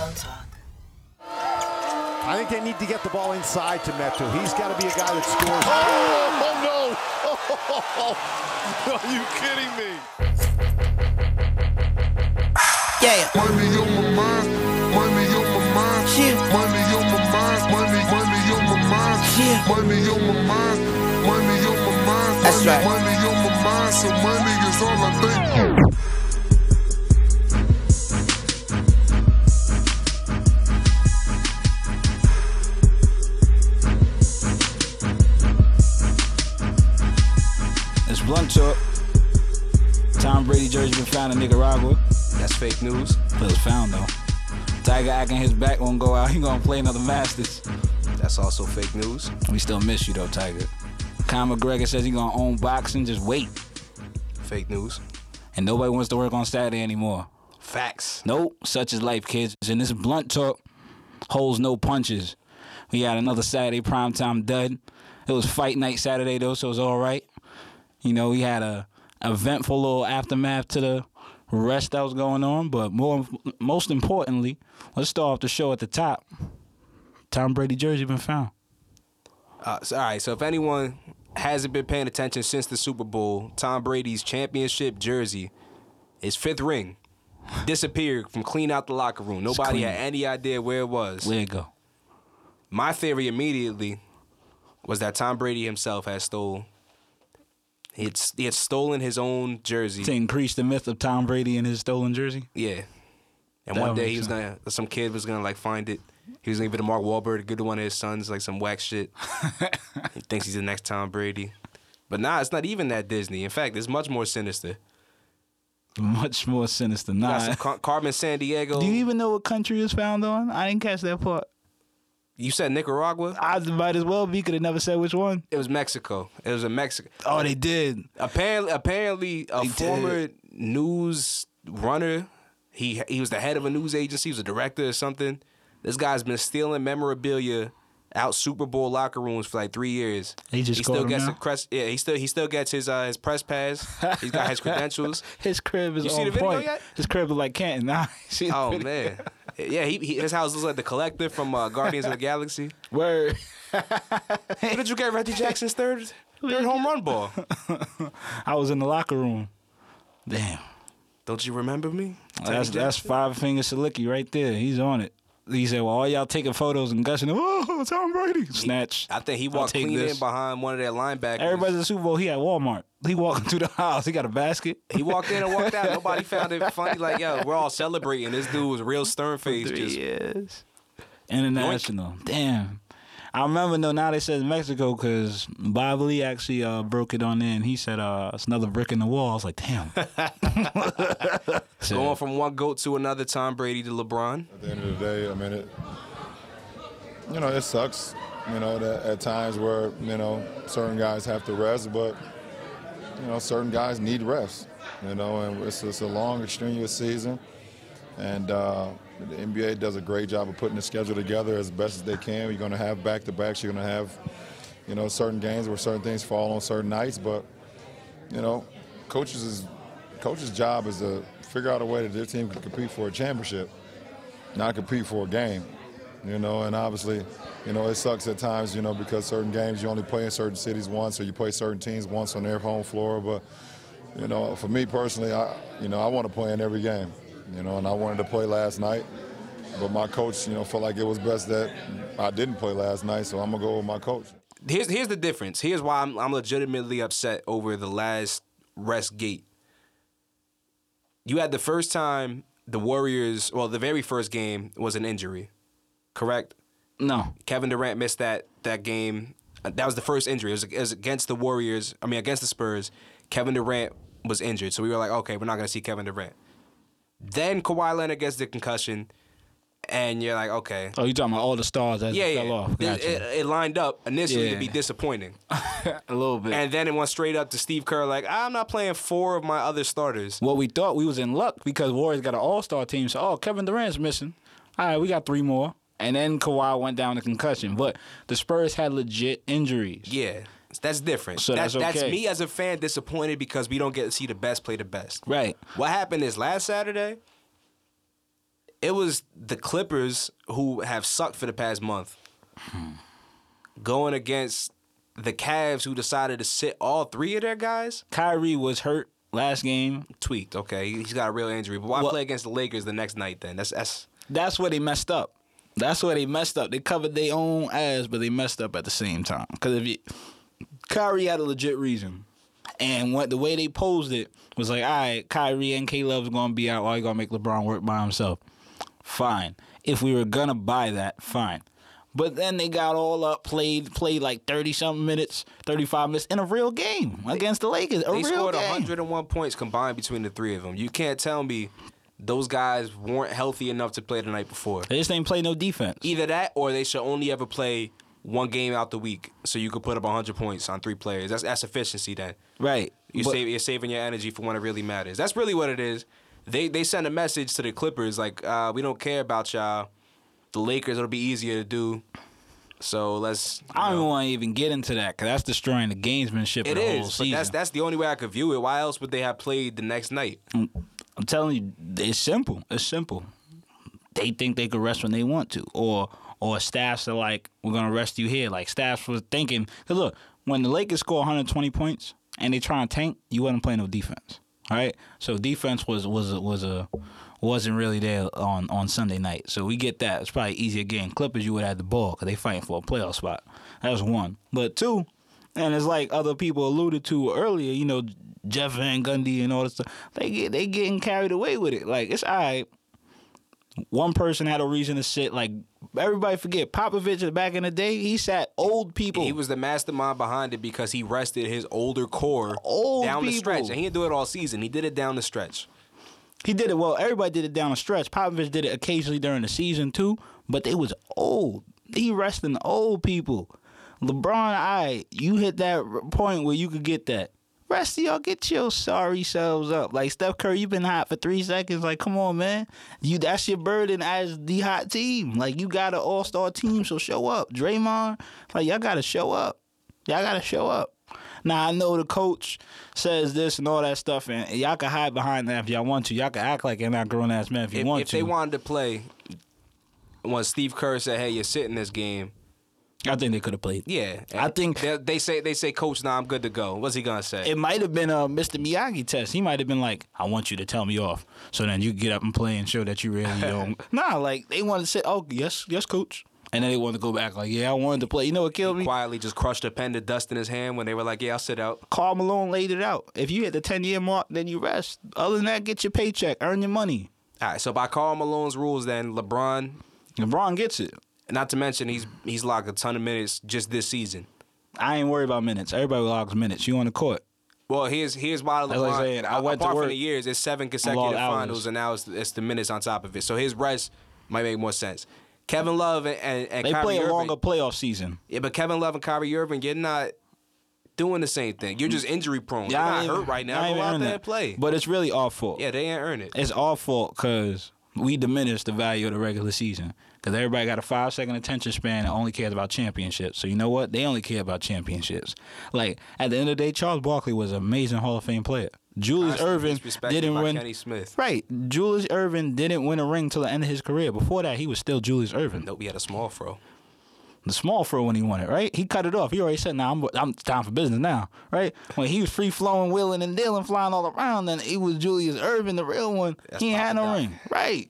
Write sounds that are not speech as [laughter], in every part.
Blunt Talk. I think they need to get the ball inside to Metu. He's got to be a guy that scores. Oh, no! [laughs] Are you kidding me? Yeah. Money on my mind, money on my mind, Shit. money on my mind, money, money on my mind, Shit. money on my mind, money on my mind, That's money, right. money on my mind, so money is all I Brady been found in Nicaragua. That's fake news. It was found though. Tiger acting his back won't go out. He gonna play another Masters. That's also fake news. We still miss you though, Tiger. Conor McGregor says he gonna own boxing. Just wait. Fake news. And nobody wants to work on Saturday anymore. Facts. Nope, such is life, kids. And this blunt talk holds no punches. We had another Saturday primetime dud. It was fight night Saturday though, so it was all right. You know, we had a eventful little aftermath to the rest that was going on, but more, most importantly, let's start off the show at the top. Tom Brady jersey been found. Uh, so, all right. So if anyone hasn't been paying attention since the Super Bowl, Tom Brady's championship jersey, his fifth ring, disappeared from clean out the locker room. Nobody had any idea where it was. Where it go? My theory immediately was that Tom Brady himself had stole. He had, he had stolen his own jersey. To increase the myth of Tom Brady and his stolen jersey. Yeah. And That one day he was sense. gonna, some kid was gonna like find it. He was gonna give it to Mark Wahlberg to give to one of his sons, like some whack shit. [laughs] he thinks he's the next Tom Brady. But nah, it's not even that Disney. In fact, it's much more sinister. Much more sinister. Nah. Car- Carmen Sandiego. Do you even know what country it's found on? I didn't catch that part. You said Nicaragua? I might as well be. Could have never said which one. It was Mexico. It was a Mexico. Oh, they did. Apparently, apparently, a They former news runner. He he was the head of a news agency. He was a director or something. This guy's been stealing memorabilia out Super Bowl locker rooms for like three years. He just he still gets a crest. Yeah, he still he still gets his uh, his press pass. He's got his credentials. [laughs] His crib is You on see the video point. yet? His crib is like Canton. [laughs] Nah, Oh man, yeah. He, he his house looks like the collector from uh, Guardians of the Galaxy. [laughs] Word. Where did you get Reggie Jackson's third third home run ball? I was in the locker room. Damn. Don't you remember me? That's that's five finger Slicky right there. He's on it. He said, "Well, all y'all taking photos and gushing. Oh, Tom Brady, snatch." I think he I'll walked clean this. in behind one of their linebackers. Everybody's at the Super Bowl. He at Walmart. He walking through the house. He got a basket. He walked in and walked out. Nobody [laughs] found it funny. Like, yo, we're all celebrating. This dude was real stern faced. Three Just years. International. Damn. I remember though. Now they said Mexico because Bob Lee actually uh, broke it on there, and he said uh, it's another brick in the wall. I was like, damn. [laughs] So- going from one goat to another. Tom Brady to LeBron. At the end of the day, I mean, it, you know, it sucks, you know, that at times where, you know, certain guys have to rest, but, you know, certain guys need rest, you know, and it's, it's a long, strenuous season. And uh, the NBA does a great job of putting the schedule together as best as they can. You're going to have back to backs, you're going to have, you know, certain games where certain things fall on certain nights, but, you know, coaches is, job is to figure out a way that their team can compete for a championship not compete for a game, you know. And obviously, you know, it sucks at times, you know, because certain games you only play in certain cities once, or you play certain teams once on their home floor. But you know, for me personally, I, you know, I want to play in every game, you know, and I wanted to play last night. But my coach, you know, felt like it was best that I didn't play last night, so I'm gonna go with my coach. Here's here's the difference. Here's why I'm I'm legitimately upset over the last rest gate. You had the first time the Warriors, well, the very first game was an injury, correct? no. Kevin Durant missed that that game. Uh, That was the first injury. It was, it was against the Warriors. I mean, against the Spurs. Kevin Durant was injured, so we were like, okay, we're not gonna see Kevin Durant. Then Kawhi Leonard gets the concussion, and you're like, okay, Oh, you talking about all the stars that yeah, fell yeah. off? It, Gotcha. it- it lined up initially to be disappointing, [laughs] a little bit. and then it went straight up to Steve Kerr, like, I'm not playing four of my other starters. Well, we thought we was in luck because Warriors got an All Star team. So, oh, Kevin Durant's missing. All right, we got three more, and then Kawhi went down to concussion. But the Spurs had legit injuries. Yeah, that's different. So That- that's okay. me as a fan disappointed because we don't get to see the best play the best. Right. What happened is last Saturday, it was the Clippers who have sucked for the past month, [sighs] going against the Cavs who decided to sit all three of their guys. Kyrie was hurt last game. Tweaked, okay, he's got a real injury. But why Well- play against the Lakers the next night? Then that's that's That's where they messed up. That's where they messed up. They covered their own ass, but they messed up at the same time. Because if you, Kyrie had a legit reason, and what the way they posed it was like, all right, Kyrie and K Love's gonna be out. All you gonna make LeBron work by himself. Fine. If we were gonna buy that, fine. But then they got all up, played played like thirty something minutes, thirty five minutes in a real game against the Lakers. A they scored game. 101 points combined between the three of them. You can't tell me those guys weren't healthy enough to play the night before. They just ain't play no defense. Either that, or they should only ever play one game out the week, so you could put up 100 points on three players. That's that's efficiency. Then Right. you But- save you're saving your energy for when it really matters. That's really what it is. They they send a message to the Clippers like, uh, we don't care about y'all. The Lakers, it'll be easier to do. So let's. I don't know. even want to even get into that because that's destroying the gamesmanship It of the whole is, but that's that's the only way I could view it. Why else would they have played the next night? I'm telling you, it's simple. It's simple. They think they could rest when they want to, or or staffs are like, we're gonna rest you here. Like staffs was thinking, cause look, when the Lakers score 120 points and they try and tank, you wasn't playing no defense. All right, so defense was was was a wasn't really there on on Sunday night. So we get that. It's probably easier game. Clippers, you would have the ball because they fighting for a playoff spot. That was one. But two, and it's like other people alluded to earlier. You know, Jeff Van Gundy and all this stuff. They get they getting carried away with it. Like it's all right. One person had a reason to sit. Like everybody forget Popovich back in the day. He sat old people. He was the mastermind behind it because he rested his older core Old down the stretch, and he didn't do it all season. He did it down the stretch. He did it well. Everybody did it down the stretch. Popovich did it occasionally during the season too, but they was old. He resting old people. LeBron, I you hit that point where you could get that. Rest of y'all get your sorry selves up. Like Steph Curry, you've been hot for three seconds. Like, come on, man. You that's your burden as the hot team. Like you got an all star team, so show up. Draymond, like y'all gotta show up. Y'all gotta show up. Now I know the coach says this and all that stuff, and y'all can hide behind that if y'all want to. Y'all can act like you're not grown ass men if you If, want if to. If they wanted to play, when Steve Kerr said, "Hey, you're sitting this game," I think they could have played. yeah, I think- they, they say they say, "Coach, nah, I'm good to go." What's he gonna say? It might have been a Mr. Miyagi test. He might have been like, "I want you to tell me off, so then you get up and play and show that you really [laughs] don't." nah, like they wanted to say, "Oh, yes, yes, coach," and then they wanted to go back like, "Yeah, I wanted to play." You know what killed me? Quietly just crushed a pen to dust in his hand when they were like, "Yeah, I'll sit out." Karl Malone laid it out. If you hit the ten year mark, then you rest. Other than that, get your paycheck, earn your money. All right, so by Karl Malone's rules, then LeBron, LeBron gets it. Not to mention he's he's logged a ton of minutes just this season. I ain't worried about minutes. Everybody logs minutes. You on the court. Well, here's here's why LeBron. Like saying, I went to work. from the years, it's seven consecutive finals, and now it's, it's the minutes on top of it. So his rest might make more sense. Kevin Love and and, and They Kyrie play a Irving, longer playoff season. Yeah, but Kevin Love and Kyrie Irving, you're not doing the same thing. You're just mm. injury prone. You're Y'all not ain't hurt right now. ain't Go out there and play. But it's really our fault. yeah, they ain't earn it. It's our fault because we diminished the value of the regular season. Because everybody got a five second attention span and only cares about championships. So you know what? They only care about championships. Like at the end of the day, Charles Barkley was an amazing Hall of Fame player. Julius Erving didn't win. Kenny Smith. Right, Julius Erving didn't win a ring till the end of his career. Before that, he was still Julius Erving. Nope, he had a small fro. the small fro when he won it, right? He cut it off. He already said, "Now I'm I'm down for business now," right? When he was free flowing, wheeling and dealing, flying all around, then it was Julius Erving, the real one. That's he ain't had no ring, right?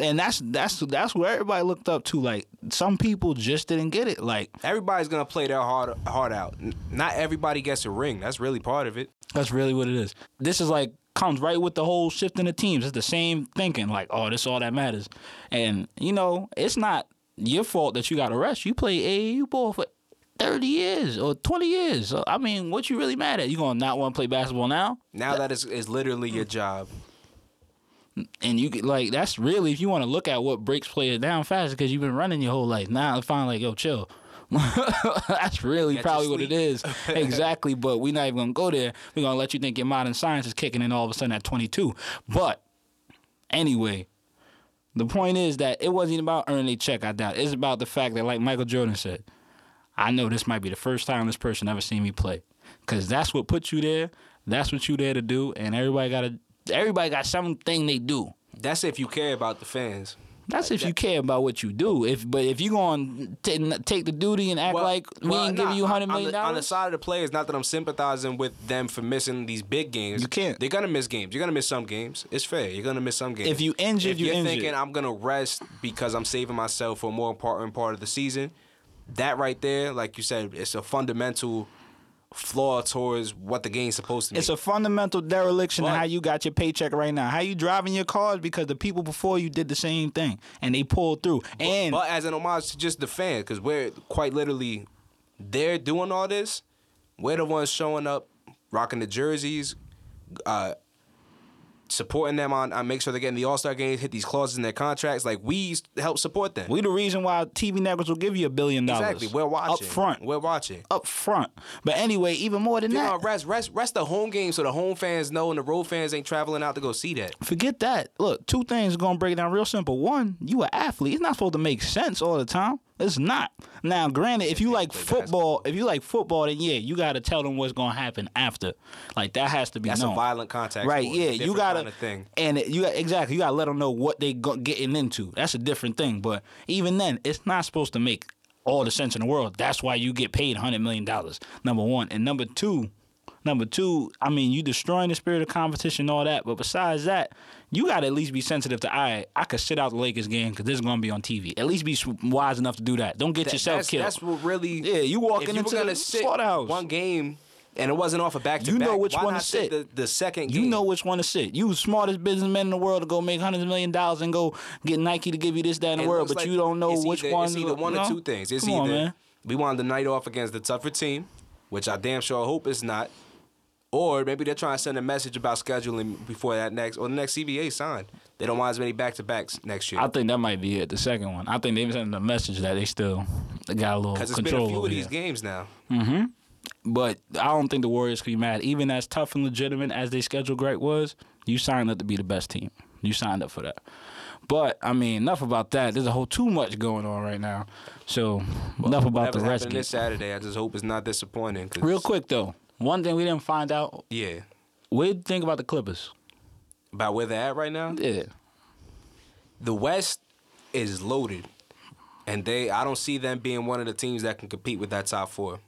And that's that's that's where everybody looked up to. Like some people just didn't get it. Like Everybody's gonna play their heart heart out. Not everybody gets a ring. That's really part of it. that's really what it is. This is like comes right with the whole shifting of teams. It's the same thinking. Like oh, this all that matters. And you know, it's not your fault that you got a rest. You play AAU ball for 30 years or 20 years. I mean, what you really mad at? You going to not want to play basketball now? Now that is is literally your job. And you get like, that's really, if you want to look at what breaks players down fast, because you've been running your whole life. Now finally like, yo, chill. [laughs] that's really probably what it is. [laughs] exactly. But we're not even going to go there. We're going to let you think your modern science is kicking in all of a sudden at 22. But anyway, the point is that it wasn't even about earning a check, I doubt. It's about the fact that, like Michael Jordan said, I know this might be the first time this person ever seen me play. Cause that's what put you there. That's what you there to do. And everybody got a everybody got something they do. That's if you care about the fans. That's if you care about what you do. If but if you going to take the duty and act Well- like we well, ain't nah, giving you hundred million dollars On the side of the players, not that I'm sympathizing with them for missing these big games. You can't. They're gonna miss games. You're gonna miss some games. It's fair. You're gonna miss some games. If you injured, if you you're injured. thinking I'm gonna rest because I'm saving myself for a more important part of the season, that right there, like you said, it's a fundamental flaw towards what the game's supposed to be. it's a fundamental dereliction of how you got your paycheck right now. How you driving your cars because the people before you did the same thing and they pulled through. And but as an homage to just the fan, because we're quite literally they're doing all this. We're the ones showing up, rocking the jerseys, uh, supporting them on, on make sure they're getting the All Star games, hit these clauses in their contracts. Like we help support them. we the reason why TV networks will give you a billion dollars. exactly. We're watching up front. We're watching. Up front. But anyway, even more than You that. know, rest, rest, rest the home game so the home fans know and the road fans ain't traveling out to go see that. Forget that. Look, two things are gonna break it down real simple. One, you an athlete. It's not supposed to make sense all the time. It's not. Now, granted, if you like football, if you like football, then yeah, you gotta tell them what's gonna happen after. Like that has to be That's known. a violent contact. Right, sport. yeah, you gotta, kind of thing. and it- you exactly, you gotta let them know what they go, getting into. That's a different thing, but even then, it's not supposed to make all the sense in the world. That's why you get paid hundred million dollars. Number one, and number two, number two, I mean, you destroying the spirit of competition, and all that, but besides that, you gotta at least be sensitive to. I, I could sit out the Lakers game because this is gonna be on TV. At least be wise enough to do that. Don't get That- yourself that's, killed. That's what really. Yeah, you walking you into the slaughterhouse. one game and it wasn't off a back to back. You know which why one to sit. The, the second You know which one to sit. You smartest businessman in the world to go make hundreds of million dollars and go get Nike to give you this, that, in the world, but like you don't know which either, one. It's either one or know? two things. It's Come either on, man. we wanted the night off against the tougher team, which I damn sure hope it's not, or maybe they're trying to send a message about scheduling before that next or the next CBA signed. They don't want as many back to backs next year. I think that might be it. The second one. I think they've sent a message that they still they got a little Because it's been control a few over of these here. games now. Mhm. But I don't think the Warriors can be mad. Even as tough and legitimate as their schedule Greg was, you signed up to be the best team. You signed up for that. But I mean, enough about that. There's a whole too much going on right now. So enough about the rest. this Saturday, I just hope it's not disappointing. Real quick though, one thing we didn't find out. Yeah. What do you think about the Clippers? About where they're at right now? Yeah. the West is loaded, and they I don't see them being one of the teams that can compete with that top four.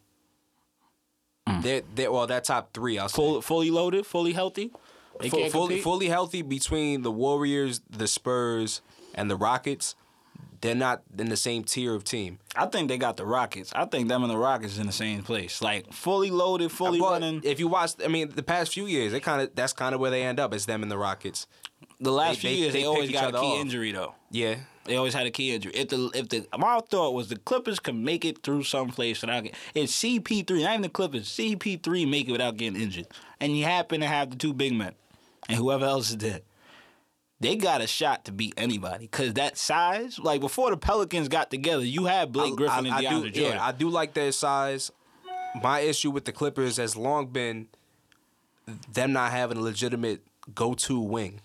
Mm. They're, they're well, that top three. I'll say. Full, fully loaded, fully healthy. They Fu- can't fully, compete? fully healthy between the Warriors, the Spurs, and the Rockets. They're not in the same tier of team. I think they got the Rockets. I think them and the Rockets in the same place. Like fully loaded, fully But running. if you watch, I mean, the past few years, they kind of that's kind of where they end up. It's them and the Rockets. the last they- few they- years, they, they always got a key off. injury though. Yeah, They always had a key injury. If the if the my thought was the Clippers could make it through someplace without getting it's CP3, not even the Clippers, CP3 make it without getting injured, and you happen to have the two big men, and whoever else is there, they got a shot to beat anybody. Cause that size, like before the Pelicans got together, you had Blake Griffin and I DeAndre do, Jordan. Yeah, I do like their size. My issue with the Clippers has long been them not having a legitimate go-to wing.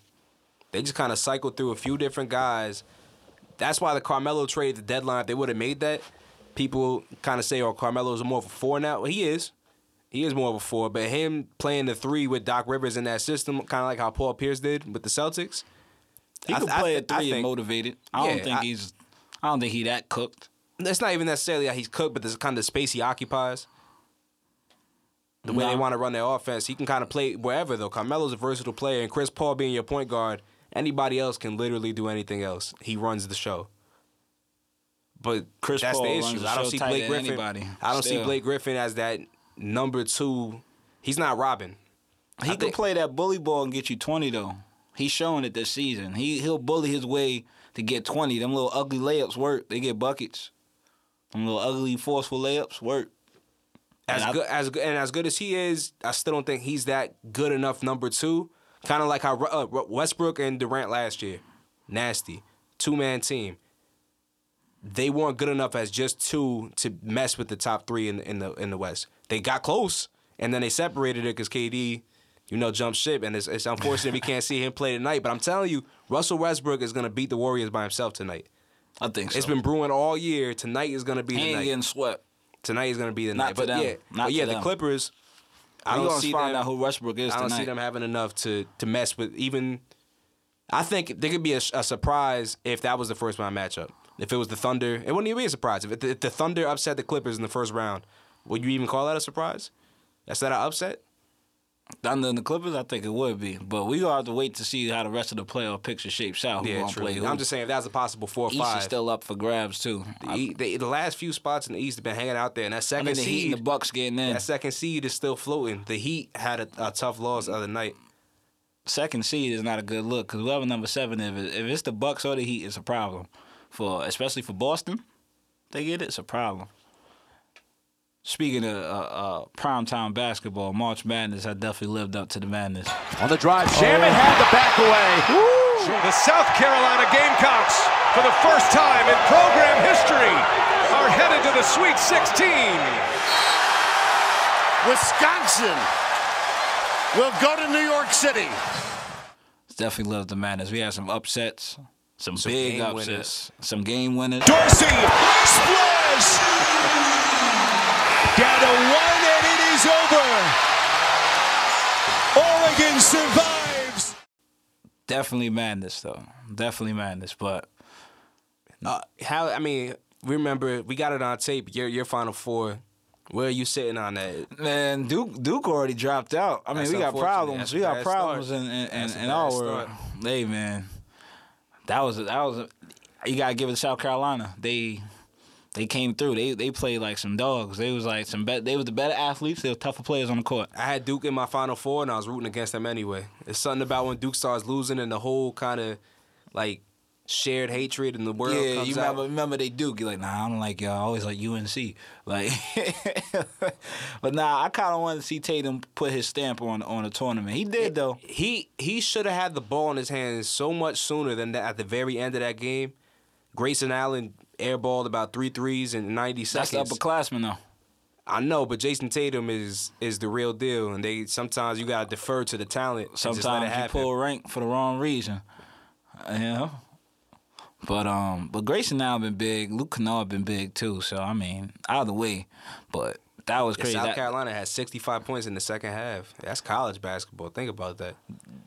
They just kind of cycled through a few different guys. That's why the Carmelo trade the deadline, if they would have made that, people kind of say, oh, Carmelo's more of a four now. Well, he is. He is more of a four. But him playing the three with Doc Rivers in that system, kind of like how Paul Pierce did with the Celtics. He I can th- I play th- a I three and motivated. I don't think I- he's. I don't think he that cooked. it's not even necessarily how he's cooked, but there's kind of the space he occupies. The way they want to run their offense, he can kind of play wherever though. Carmelo's a versatile player, and Chris Paul being your point guard, anybody else can literally do anything else. He runs the show. But Chris that's Paul the issue. I don't see Blake Griffin. anybody. I don't see Blake Griffin as that number two. He's not Robin. He I can think- play that bully ball and get you twenty though. He's showing it this season. He he'll bully his way to get twenty. Them little ugly layups work. They get buckets. Them little ugly forceful layups work. As I- good as good and as good as he is, I still don't think he's that good enough number two. Kind of like how uh, Westbrook and Durant last year, nasty two man team. They weren't good enough as just two to mess with the top three in in the in the West. They got close, and then they separated it because KD, you know, jump ship, and it's, it's unfortunate we can't see him play tonight. But I'm telling you, Russell Westbrook is gonna beat the Warriors by himself tonight. I think so. It's been brewing all year. Tonight is gonna be he the ain't night. getting swept. Tonight is gonna be the Not night. to But them. yeah, Not but yeah, to the them. Clippers. I don't see find them. out who Westbrook is I don't tonight. see them having enough to to mess with even I think there could be a, a surprise if that was the first round matchup. If it was the Thunder, it wouldn't even be a surprise. If, it, if the Thunder upset the Clippers in the first round, would you even call that a surprise? That's not an upset. Thunder and the Clippers, I think it would be. But we gonna have to wait to see how the rest of the playoff picture shapes out. Who Yeah, gonna true. play who. I'm just saying if that's a possible four or East five. is still up for grabs too. the, E- the, the last few spots in the East have been hanging out there, and that I second mean, the Heat seed, and the Bucks getting in. that second seed is still floating. The Heat had a, a tough loss the other night. Second seed is not a good look because whoever number seven is, if it's the Bucks or the Heat, it's a problem for especially for Boston. They get it, it's a problem. Speaking of uh, uh, primetime basketball, March Madness, I definitely lived up to the madness. On the drive, Shamit had the back away. The South Carolina Gamecocks, for the first time in program history, are headed to the Sweet 16. Wisconsin will go to New York City. It's Definitely loved the madness. We had some upsets, some, Some big game upsets, winners. some game winners. Dorsey, splash! Down to one, and it is over. Oregon survives. Definitely madness, though. Definitely madness. But Uh, how? I mean, remember we got it on tape. Your your Final Four. Where are you sitting on that? man, Duke Duke already dropped out. I mean, That's we got problems. That's we got problems start. in in, in, That's in our start. Hey man, that was a, that was a, you gotta give it to South Carolina. They they came through. They they played like some dogs. They was like some bet. They was the better athletes. They were tougher players on the court. I had Duke in my Final Four, and I was rooting against them anyway. It's something about when Duke starts losing, and the whole kind of like shared hatred in the world Yeah, comes you remember, out. remember they Duke. You're like, nah, I don't like y'all. I always like UNC. Like, [laughs] but nah, I kind of wanted to see Tatum put his stamp on on the tournament. He did though. He he should have had the ball in his hands so much sooner than that. At the very end of that game, Grayson Allen airballed about three threes in ninety seconds. That's the upperclassman though. I know, but Jayson Tatum is is the real deal, and they sometimes you gotta defer to the talent. and just let it Sometimes you pull rank for the wrong reason. You know. But um, but Grayson now been big. Luke Kennard been big too. So I mean, either way, but that was Yeah, crazy. South That- Carolina had 65 points in the second half. That's college basketball. Think about that.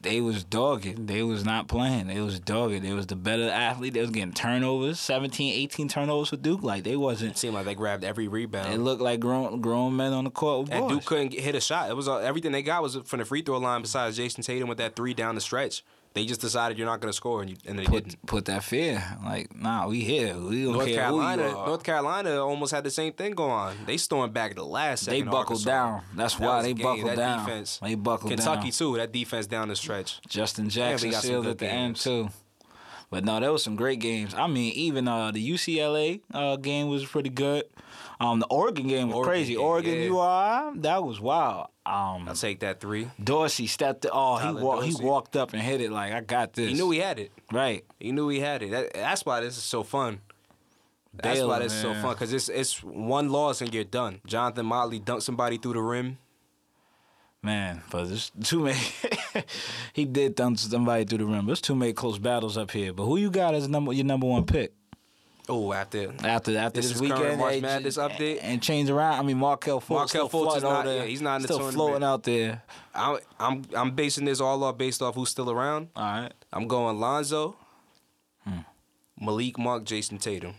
they was dogging. They was not playing. They was dogging. They was the better athlete. They was getting turnovers, 17, 18 turnovers for Duke. Like they wasn't. It seemed like they grabbed every rebound. It looked like grown grown men on the court with and boys. Duke couldn't get- hit a shot. It was all, everything they got was from the free throw line. Besides Jayson Tatum with that three down the stretch, they just decided you're not going to score, and, you, and they put didn't. put that fear. Like nah, we here. We don't North care Carolina, who you are. North Carolina almost had the same thing going on. They stormed back at the last second. They buckled Arkansas. down. That's That why they game. buckled that down. Defense. They buckled Kentucky down. too. That defense down the stretch. Justin Jackson got some sealed at the end too. But no, there was some great games. I mean, even uh, the UCLA uh, game was pretty good. Um, the Oregon game was Oregon crazy. game, Oregon yeah. URI, that was wild. Um, I'll take that three. Dorsey stepped. Oh, he Tyler wa- he walked up and hit it like I got this. He knew he had it. right. He knew he had it. That, that's why this is so fun. That's Baylor, why this is so fun because it's it's one loss and you're done. Jonathan Motley dunked somebody through the rim. Man, but there's too many. [laughs] he did thump somebody through the rim. There's too many close battles up here. But who you got as number your number one pick Oh, after after after This this, weekend? March Madness update? and change around. I mean, Markelle Fultz. Still Fultz is not- there. yeah, he's not in the still tournament. floating out there. I, I'm I'm basing this all off based off who's still around. All right. I'm going Lonzo, Hmm. Malik Monk, Jayson Tatum.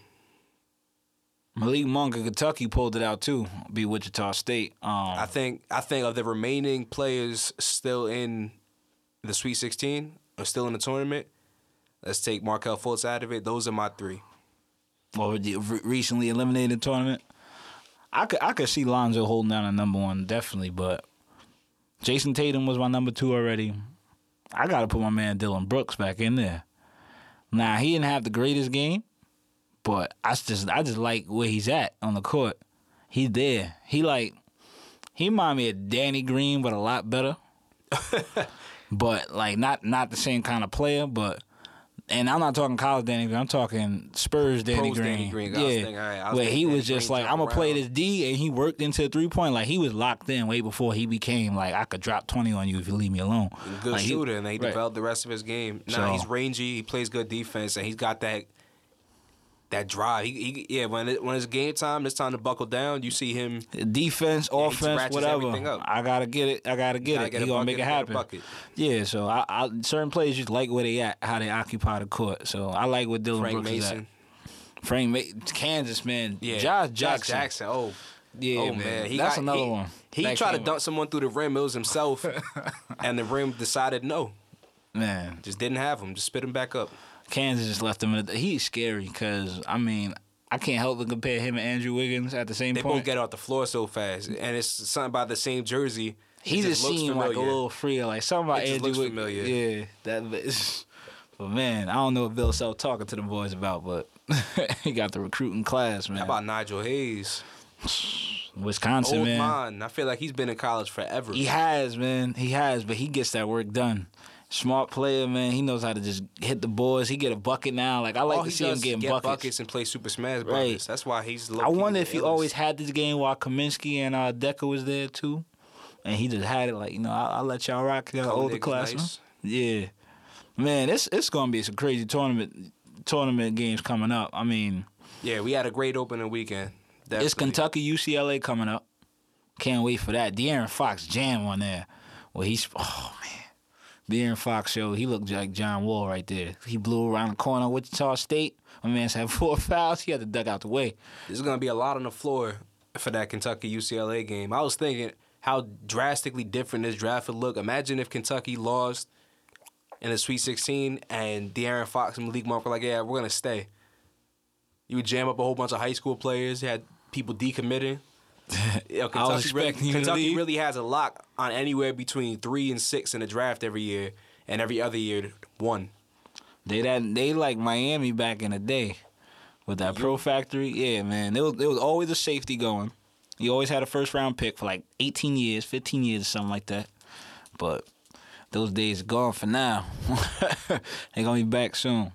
Malik Monk of Kentucky pulled it out too. Be Wichita State. Um, I think I think of the remaining players still in the Sweet 16 or still in the tournament. Let's take Markelle Fultz out of it. Those are my three. Or the recently eliminated tournament. I could I could see Lonzo holding down a number one definitely, but Jayson Tatum was my number two already. I got to put my man Dillon Brooks back in there. Now he didn't have the greatest game, but I just I just like where he's at on the court. He's there. He like he remind me of Danny Green, but a lot better. [laughs] but like not not the same kind of player, but. And I'm not talking college Danny Green. I'm talking Spurs Danny Green. Danny Green. Yeah, thinking, right, where he Danny was just Green like, I'm gonna play this D, and he worked into a three point. Like he was locked in way before he became like I could drop 20 on you if you leave me alone. good Like, he- shooter, and he right. developed the rest of his game. Now So- he's rangy. He plays good defense, and he's got that that drive. He, he yeah, when it, when it's game time, it's time to buckle down. You see him. defense, Yeah, offense, whatever. I gotta get it. I gotta get Gotta it. get he gonna bucket, make it happen. Yeah, so I, I certain players just like where they at, how they occupy the court. So I like what Dillon Frank Brooks Mason. at. Frank Ma- Kansas man. Yeah, Josh Jackson. Jackson. Oh, Yeah, oh man. man, he That's got- another he- one. He that tried to dunk someone through the rim. It was himself, [laughs] and the rim decided no, Man, just didn't have him. Just spit him back up. Kansas just left him. He's scary because I mean I can't help but compare him and Andrew Wiggins at the same They point. They both get off the floor so fast, and it's something about the same jersey. he just looks seemed like a little freer, like something about Andrew Wiggins. familiar. Yeah, that. Is, but man, I don't know what Bill Self talking to the boys about, but [laughs] he got the recruiting class, man. How about Nigel Hayes? Wisconsin, Old man. man. I feel like he's been in college forever. He has, man. He has, but he gets that work done. Smart player, man. He knows how to just hit the boards. He get a bucket now. Like I like All to see him getting get buckets. buckets. and play Super Smash Right. Brothers. That's why he's. I wonder if he illest. always had this game while Kaminsky and uh, Dekker was there too, and he just had it like you know I'll, I'll let y'all rock the older niggas class. nice. Yeah, man, it's it's gonna be some crazy tournament tournament games coming up. I mean, Yeah, we had a great opening weekend. it's Kentucky UCLA coming up. Can't wait for that. De'Aaron Fox jam on there. Well, he's oh man. De'Aaron Fox show he looked like John Wall right there. He blew around the corner, Wichita State. My man's had [laughs] four fouls. He had to duck out the way. There's gonna be a lot on the floor for that Kentucky UCLA game. I was thinking how drastically different this draft would look. Imagine if Kentucky lost in the Sweet 16 and De'Aaron Fox and Malik Monk were like, "Yeah, we're gonna stay." You would jam up a whole bunch of high school players. You had people decommitting. [laughs] You know, I was Kentucky, really, expecting you to Kentucky really has a lock on anywhere between three and six in the draft every year, and every other year one. They that they like Miami back in the day with that Pro Factory. Yeah, man, there was there was always a safety going. You always had a first round pick for like 18 years, 15 years, or something like that. But those days are gone for now. [laughs] They're gonna be back soon.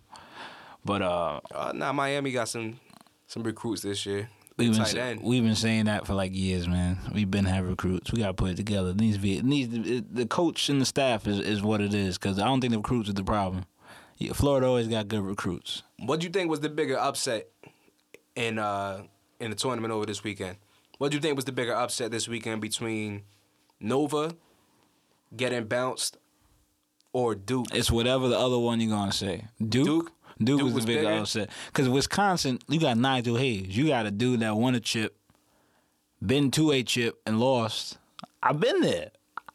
But uh, Uh, now Miami got some some recruits this year. We've been tight end. we've been saying that for like years, man. We've been having recruits. We gotta put it together. It needs to be needs to, the coach and the staff is, is what it is because I don't think the recruits is the problem. Yeah, Florida always got good recruits. What do you think was the bigger upset in uh in the tournament over this weekend? What do you think was the bigger upset this weekend between Nova getting bounced or Duke? It's whatever the other one you're gonna say. Duke. Duke? Duke, Duke was the was big bigger? upset because Wisconsin, you got Nigel Hayes. You got a dude that won a chip, been to a chip and lost. I've been there.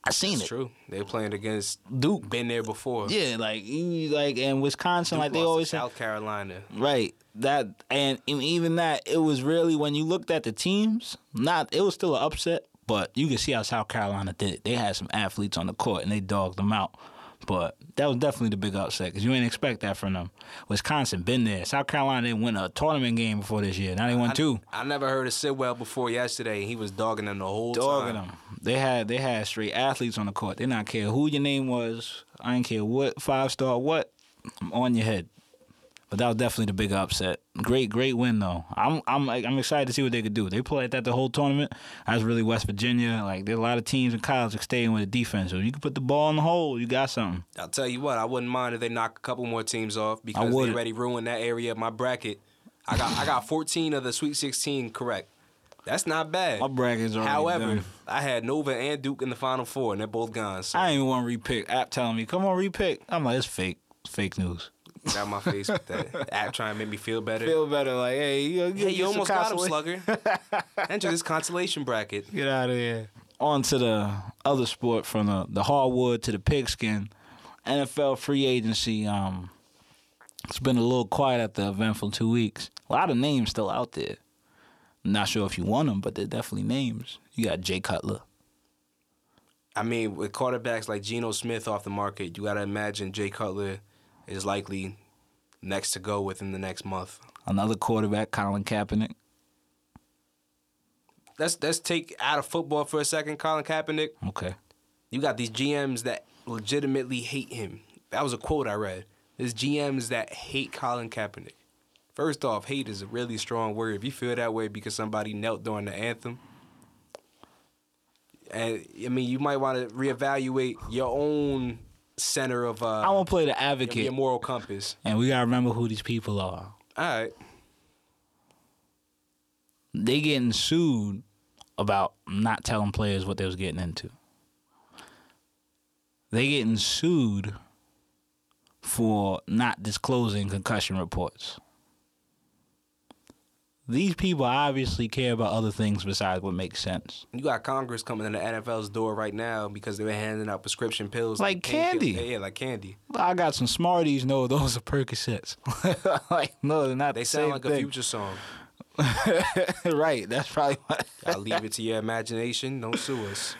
I seen It's it. true. They're playing against Duke. Been there before. Yeah, like you like and Wisconsin, Duke like they always say, South Carolina. right. That and even that, it was really when you looked at the teams. Not it was still an upset, but you can see how South Carolina did it. They had some athletes on the court and they dogged them out. But that was definitely the big upset because you ain't expect that from them. Wisconsin been there. South Carolina didn't win a tournament game before this year. Now they won two. I never heard of Sidwell before yesterday. He was dogging them the whole Dogging time. Dogging them. They had they had straight athletes on the court. They not care who your name was. I didn't care what five star what. I'm on your head. But that was definitely the big upset. Great, great win though. I'm I'm like, I'm excited to see what they could do. They played that the whole tournament. That's really West Virginia. Like there's a lot of teams in college that staying with the defense. So you can put the ball in the hole. You got something. I'll tell you what, I wouldn't mind if they knock a couple more teams off because they already ruined that area of my bracket. I got I got 14 of the Sweet 16 correct. That's not bad. My bracket's already However, done. I had Nova and Duke in the Final Four, and they're both gone. So I ain't even want to repick. App telling me, come on, repick. I'm like, it's fake. It's fake news. Get out my face with that app trying to make me feel better. Feel better, like, hey, you, hey, you almost got him, Slugger. Enter this consolation bracket. Get out of here. On to the other sport from the, the hardwood to the pigskin. NFL free agency. Um, it's been a little quiet at the event for two weeks. A lot of names still out there. Not sure if you want them, but they're definitely names. You got Jay Cutler. I mean, with quarterbacks like Geno Smith off the market, you got to imagine Jay Cutler is likely next to go within the next month. Another quarterback, Colin Kaepernick. Let's let's take out of football for a second, Colin Kaepernick. Okay. You got these GMs that legitimately hate him. That was a quote I read. There's GMs that hate Colin Kaepernick. First off, hate is a really strong word. If you feel that way because somebody knelt during the anthem, and I mean, you might want to reevaluate your own center of I uh, want to play the advocate. your moral compass. And we got to remember who these people are. All right, they getting sued about not telling players what they was getting into. They getting sued for not disclosing concussion reports. These people obviously care about other things besides what makes sense. You got Congress coming in the NFL's door right now because they were handing out prescription pills Like painkillers. candy. Yeah, yeah, like candy. I got some Smarties. No, those are Percocets. [laughs] like, no, they're not They the sound like a future song. [laughs] right. That's probably what. [laughs] I'll leave it to your imagination. Don't sue us.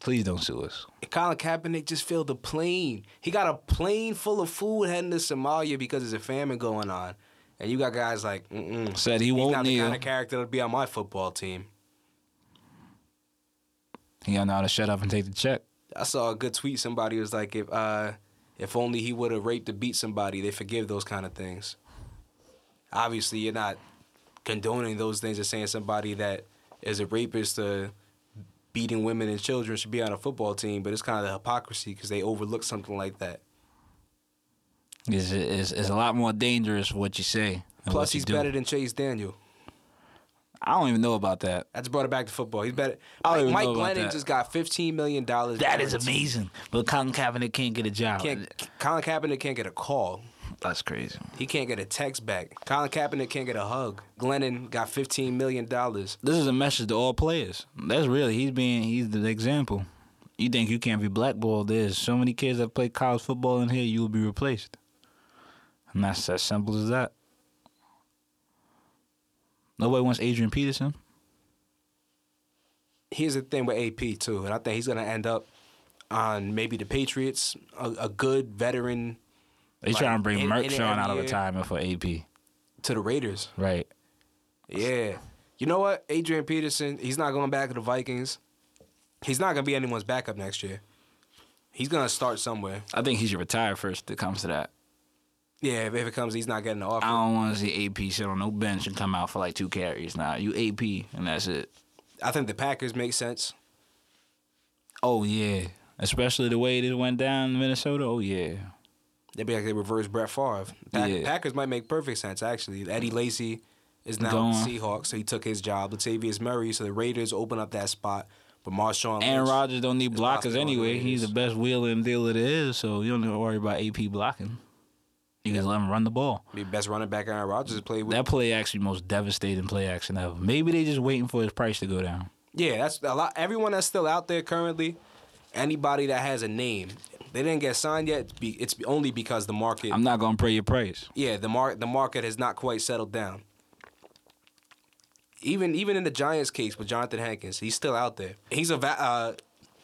Please don't sue us. And Colin Kaepernick just filled a plane. He got a plane full of food heading to Somalia because there's a famine going on. And you got guys like, mm-mm. Said he He's won't not the kind of character to be on my football team. He got know how to shut up and take the check. I saw a good tweet. Somebody was like, if uh, if only he would have raped or beat somebody, they forgive those kind of things. Obviously, you're not condoning those things or saying somebody that is a rapist or beating women and children should be on a football team, but it's kind of the hypocrisy because they overlook something like that. It's, it's, it's a lot more dangerous what you say. Plus, he's better than Chase Daniel. I don't even know about that. That's brought it back to football. He's better. Mike, Mike Glennon just got fifteen million dollars. That is amazing. But Colin Kaepernick can't get a job. Can't, Colin Kaepernick can't get a call. That's crazy. He can't get a text back. Colin Kaepernick can't get a hug. Glennon got fifteen million dollars. This is a message to all players. That's really he's being he's the example. You think you can't be blackballed? There's so many kids that play college football in here. You will be replaced, and that's as simple as that. Nobody wants Adrian Peterson. Here's the thing with AP too, and I think he's gonna end up on maybe the Patriots, a, a good veteran They Like, trying to bring in- Marshawn out of retirement for AP. to the Raiders. Right. Yeah. You know what? Adrian Peterson, he's not going back to the Vikings. He's not gonna be anyone's backup next year. He's gonna start somewhere. I think he should retire first. If it comes to that. Yeah, if, if it comes, he's not getting the offer. I don't want to see AP sit on no bench and come out for like two carries. Nah, you AP and that's it. I think the Packers make sense. Oh yeah, especially the way this went down in Minnesota. Oh yeah. They'd be like they reverse Brett Favre. Pack- Yeah. Packers might make perfect sense actually. Eddie Lacy is now Gone. the Seahawks, so he took his job. Latavius Murray, so the Raiders open up that spot. But Marshawn Aaron Lynch Rodgers don't need blockers anyway. He's the best wheeler and dealer there is, so you don't need to worry about AP blocking. You can let him run the ball. be best running back Aaron Rodgers played with. That play actually most devastating play action ever. Maybe they just waiting for his price to go down. Yeah, that's a lot. Everyone that's still out there currently, anybody that has a name, they didn't get signed yet. It's, it's only because the market. I'm not gonna pray your price. yeah, the mar- the market has not quite settled down. Even even in the Giants case with Jonathan Hankins, he's still out there. He's a va- uh,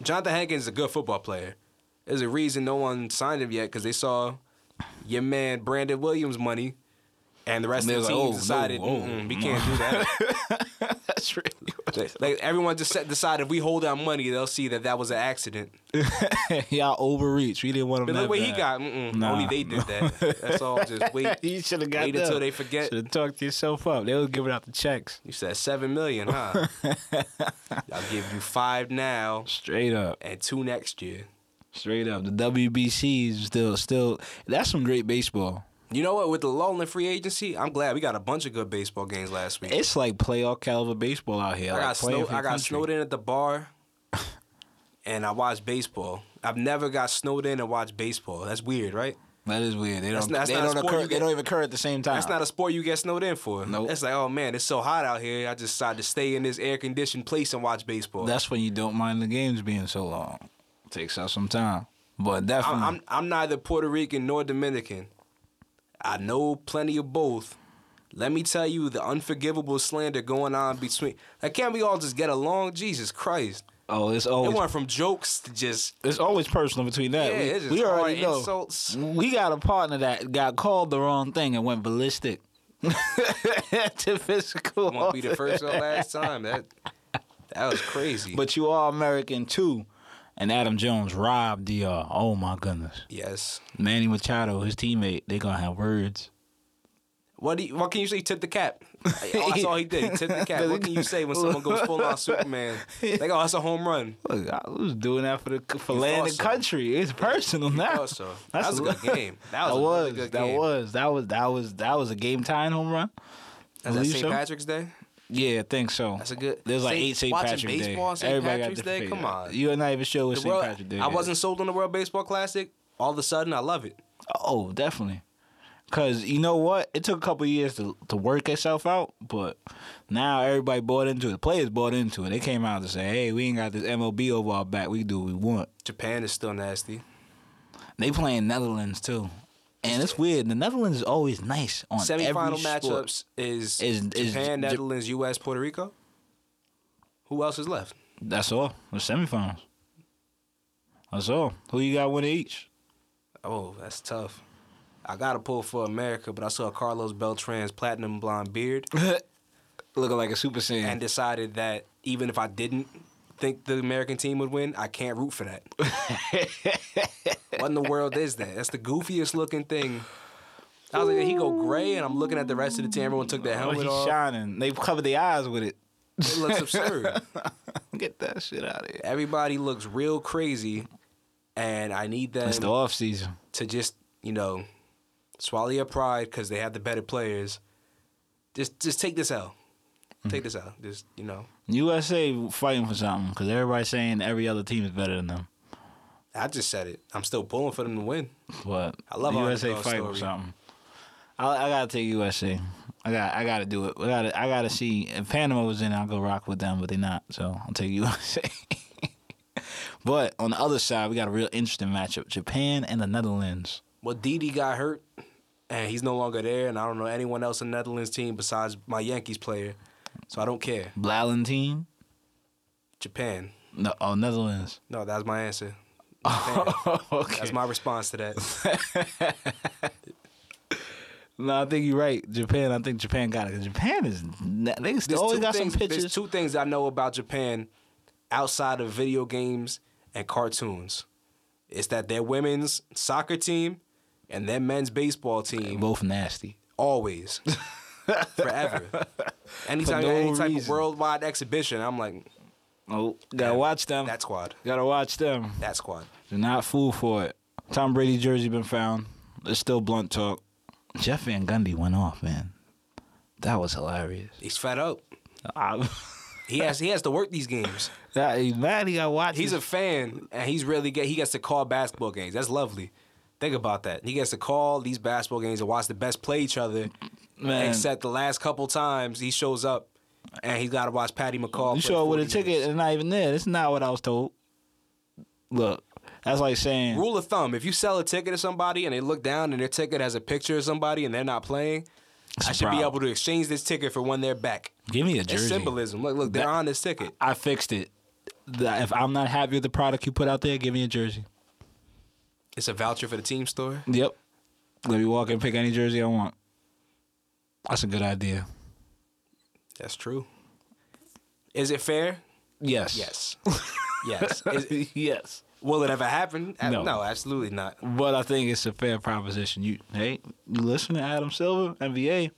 Jonathan Hankins is a good football player. There's a reason no one signed him yet because they saw your man Brandon Williams money, and the rest And of the they team like, oh, decided no, "Mm-mm, we oh, can't do that. [laughs] That's really They- like everyone just decided if we hold our money, they'll see that that was an accident. [laughs] y'all overreach. We didn't want him. But look what he got. Nah. Only they did that. That's all. Just [laughs] wait. You should have got Wait until they forget. Should have talked yourself up. They was giving out the checks You said seven million, huh? I'll give you five now straight up. and two next year. Straight up. The WBC is still still. That's some great baseball. You know what? With the lull in free agency, I'm glad we got a bunch of good baseball games last week. It's like playoff caliber baseball out here. I got playing snow, I got snowed in at the bar, [laughs] and I watched baseball. I've never got snowed in and watched baseball. That's weird, right? That is weird. They don't. not- that's they don't occur. you They don't even occur at the same time. That's not a sport you get snowed in for. Nope. It's like, oh man, it's so hot out here. I just decided to stay in this air conditioned place and watch baseball. That's when you don't mind the games being so long. Takes out some time, but definitely. I'm, I'm I'm neither Puerto Rican nor Dominican. I know plenty of both. Let me tell you the unforgivable slander going on between. Like, can't we all just get along? Jesus Christ! oh, it's always. It went from jokes to just it's always personal between that. Yeah, we, it's just we already know. insults. We got a partner that got called the wrong thing and went ballistic [laughs] to physical. won't be the first or [laughs] last time. That that was crazy. But you are American too. And Adam Jones robbed DR. Uh, oh my goodness. yes, Manny Machado, his teammate, they gonna have words. what do you, what can you say? Tip the cap. [laughs] Oh, that's all he did. He tipped the cap. What can you say when [laughs] someone goes full on Superman? Like, oh, that's a home run. Look, I was doing that for the for land and country. It's personal now. so. [laughs] That was a good game. That That was a was really good that game. was that was that was that was a game tying home run. Is that St. Patrick's Day? Yeah, I think so. That's a good- There's like Saint- eight St. Patrick's Day. baseball St. Everybody Patrick's got Day? different Come on. You're not even sure what St. World- Patrick's Day I is. wasn't sold on the World Baseball Classic. All of a sudden, I love it. Oh, definitely. Cause you know what, it took a couple years to to work itself out, but now everybody bought into it. The players bought into it. They came out to say, "Hey, we ain't got this MLB over our back. We can do what we want." Japan is still nasty. They playing Netherlands too, and it's weird. The Netherlands is always nice on Semifinal every sport. matchups is, Is- is Japan, J- Netherlands, U.S., Puerto Rico. Who else is left? That's all. The semifinals. That's all. Who you got winning each? Oh, that's tough. I gotta pull for America, but I saw Carlos Beltran's platinum blonde beard [laughs] Looking like a Super Saiyan. and decided that even if I didn't think the American team would win, I can't root for that. [laughs] what in the world is that? That's the goofiest looking thing. I was like, he go gray, and I'm looking at the rest of the team. Everyone took their oh, helmet he's off. shining. They covered their eyes with it. It looks absurd. [laughs] Get that shit out of here. Everybody looks real crazy, and I need them It's the off season. to just you know swallow your pride because they have the better players. Just just take this out. Take this out. Just you know. USA fighting for something because everybody's saying every other team is better than them. I just said it. I'm still pulling for them to win. But I love the our USA underdog fighting for story. something. I, I gotta take USA. I got I gotta do it. I gotta I gotta see if Panama was in, I'll go rock with them, but they're not. So I'll take USA. [laughs] but on the other side, we got a real interesting matchup: Japan and the Netherlands. Well, Didi got hurt, and he's no longer there, and I don't know anyone else in the Netherlands team besides my Yankees player. So I don't care. Blalin team? Japan. No, oh Netherlands. No, that's my answer. [laughs] Okay. That's my response to that. [laughs] No, I think you're right. Japan. I think Japan got it. Japan is they still always got things, some There's two things I know about Japan outside of video games and cartoons. It's that their women's soccer team and their men's baseball team Both nasty. always, [laughs] forever. Anytime no any type of worldwide exhibition, I'm like Oh, gotta watch them. that squad, Gotta watch them. that squad. Do not fool for it. Tom Brady jersey been found. It's still blunt talk. Jeff Van Gundy went off, man. That was hilarious. He's fed up. I, He has he has to work these games. [laughs] that, he's mad he got watched. He's a fan, and he's really get he gets to call basketball games. That's lovely. Think about that. He gets to call these basketball games and watch the best play each other. man. Except the last couple times he shows up, and he's got to watch Patty McCall. you show up with a ticket and not even there. That's not what I was told. Look, that's like saying Rule of thumb: If you sell a ticket to somebody and they look down and their ticket has a picture of somebody and they're not playing, I should be able to exchange this ticket for when they're back. give me a It's jersey. symbolism. Look, look, they're That- on this ticket. I fixed it. The- If I'm not happy with the product you put out there, give me a jersey. It's a voucher for the team store. Yep. Let me walk in and pick any jersey I want. That's a good idea. That's true. Is it fair? Yes. Yes. [laughs] yes. Is- [laughs] yes. will it ever happen? Uh, No. no, absolutely not. But I think it's a fair proposition. You hey, you listen to Adam Silver, NBA.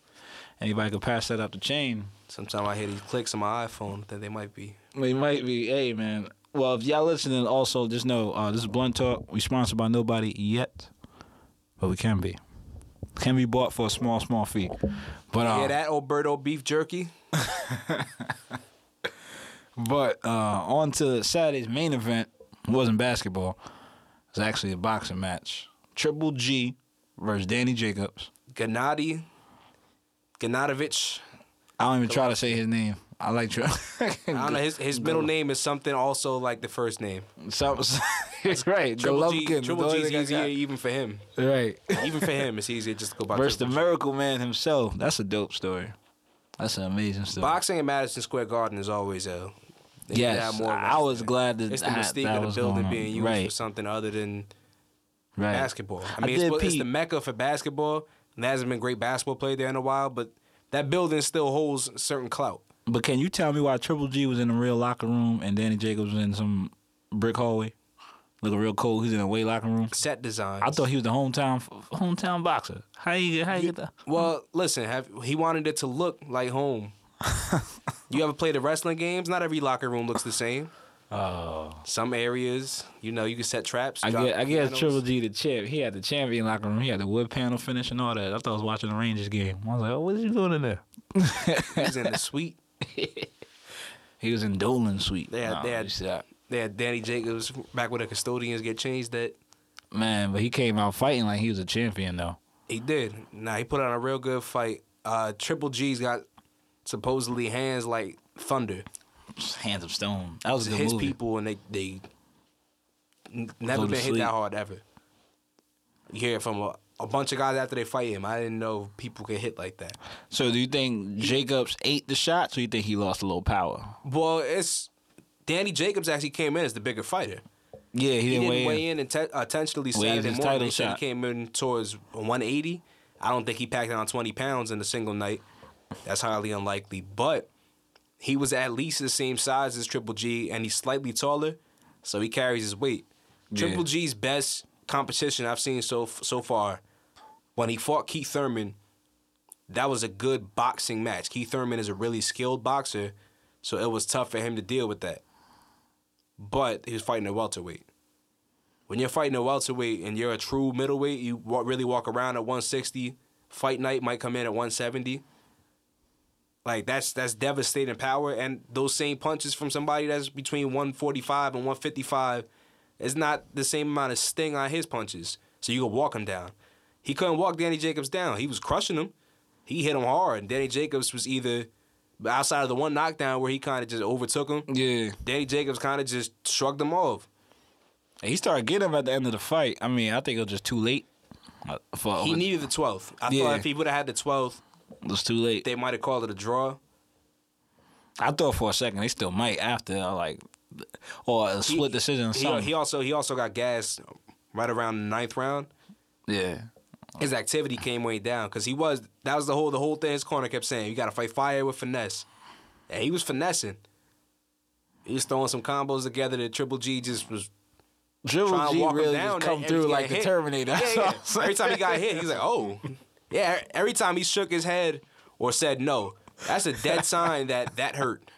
Anybody could pass that up the chain. Sometimes I hear these clicks on my iPhone that they might be. They might be, hey man. Well, if y'all listening, also just know uh, this is Blunt Talk. We sponsored by nobody yet, but we can be. Can be bought for a small, small fee. But uh, Hear that, Alberto beef jerky? [laughs] But uh, on to Saturday's main event. It wasn't basketball. It was actually a boxing match. Triple G versus Danny Jacobs. Gennady, Gennadovich. I don't even try to say his name. I like try. [laughs] I don't know. His his middle name is something also like the first name. So, [laughs] it's right. Triple G. Golovkin, Triple the G is only thing I easier even for him. Right. Even for him, it's easier just to go by Versus the Miracle Man himself. That's a dope story. That's an amazing story. Boxing in Madison Square Garden is always a. they need to yes, I was glad that It's the mystique that of the building being used right. for something other than right. basketball. I I mean, did it's, it's the mecca for basketball. And there hasn't been great basketball played there in a while, but that building still holds certain clout. But can you tell me why Triple G was in a real locker room and Danny Jacobs was in some brick hallway? Looking real cold. He's in a weight locker room. Set design. I thought he was the hometown hometown boxer. How you get how you get that? Well, listen, have he wanted it to look like home. [laughs] you ever played the wrestling games? Not every locker room looks the same. Oh, Some areas, you know, you can set traps. I get I guess. Triple G the champ. He had the champion locker room. He had the wood panel finish and all that. I thought I was watching the Rangers game. I was like, oh, what is you doing in there? He's in the suite. [laughs] He was in Dolan Suite. They had, Nah, they, had? They had Danny Jacobs back when the custodians get changed. That Man, but he came out fighting like he was a champion though. he did. Nah, he put on a real good fight. Uh, Triple G's got supposedly hands like thunder. Hands of Stone. That was a good His movie. people and they they never been hit that hard ever. You hear it from a, a bunch of guys after they fight him. I didn't know people could hit like that. So do you think Jacobs ate the shots, or you think he lost a little power? Well, it's Danny Jacobs actually came in as the bigger fighter. Yeah, he He didn't, weigh, weigh in. in inten- intentionally Saturday his morning. title said shot. he came in towards 180. I don't think he packed on 20 pounds in a single night. That's highly unlikely. But he was at least the same size as Triple G, and he's slightly taller, so he carries his weight. Yeah. Triple G's best competition I've seen so so far, when he fought Keith Thurman, that was a good boxing match. Keith Thurman is a really skilled boxer, so it was tough for him to deal with that. But he was fighting a welterweight. When you're fighting a welterweight and you're a true middleweight, you really walk around at 160. Fight night might come in at 170. Like that's that's devastating power, and those same punches from somebody that's between 145 and 155 is not the same amount of sting on his punches. So you can walk him down. He couldn't walk Danny Jacobs down. He was crushing him. He hit him hard. And Danny Jacobs was either outside of the one knockdown where he kind of just overtook him. Yeah, Danny Jacobs kind of just shrugged him off. he started getting him at the end of the fight. I mean, I think it was just too late. Uh, For, He needed the 12th. I Yeah. thought if he would have had the 12th, it was too late. they might have called it a draw. I thought for a second they still might after uh, like or a split He- decision. Or He, he also he also got gassed right around the ninth round. yeah, His activity came way down because he was that was the whole the whole thing. His corner kept saying you got to fight fire with finesse, and he was finessing. He was throwing some combos together that Triple G just was Triple trying to G really down. just come through like the he got Terminator. Yeah, yeah. Every time he got hit, he's like, oh, yeah. Every time he shook his head or said no, that's a dead [laughs] sign that that hurt.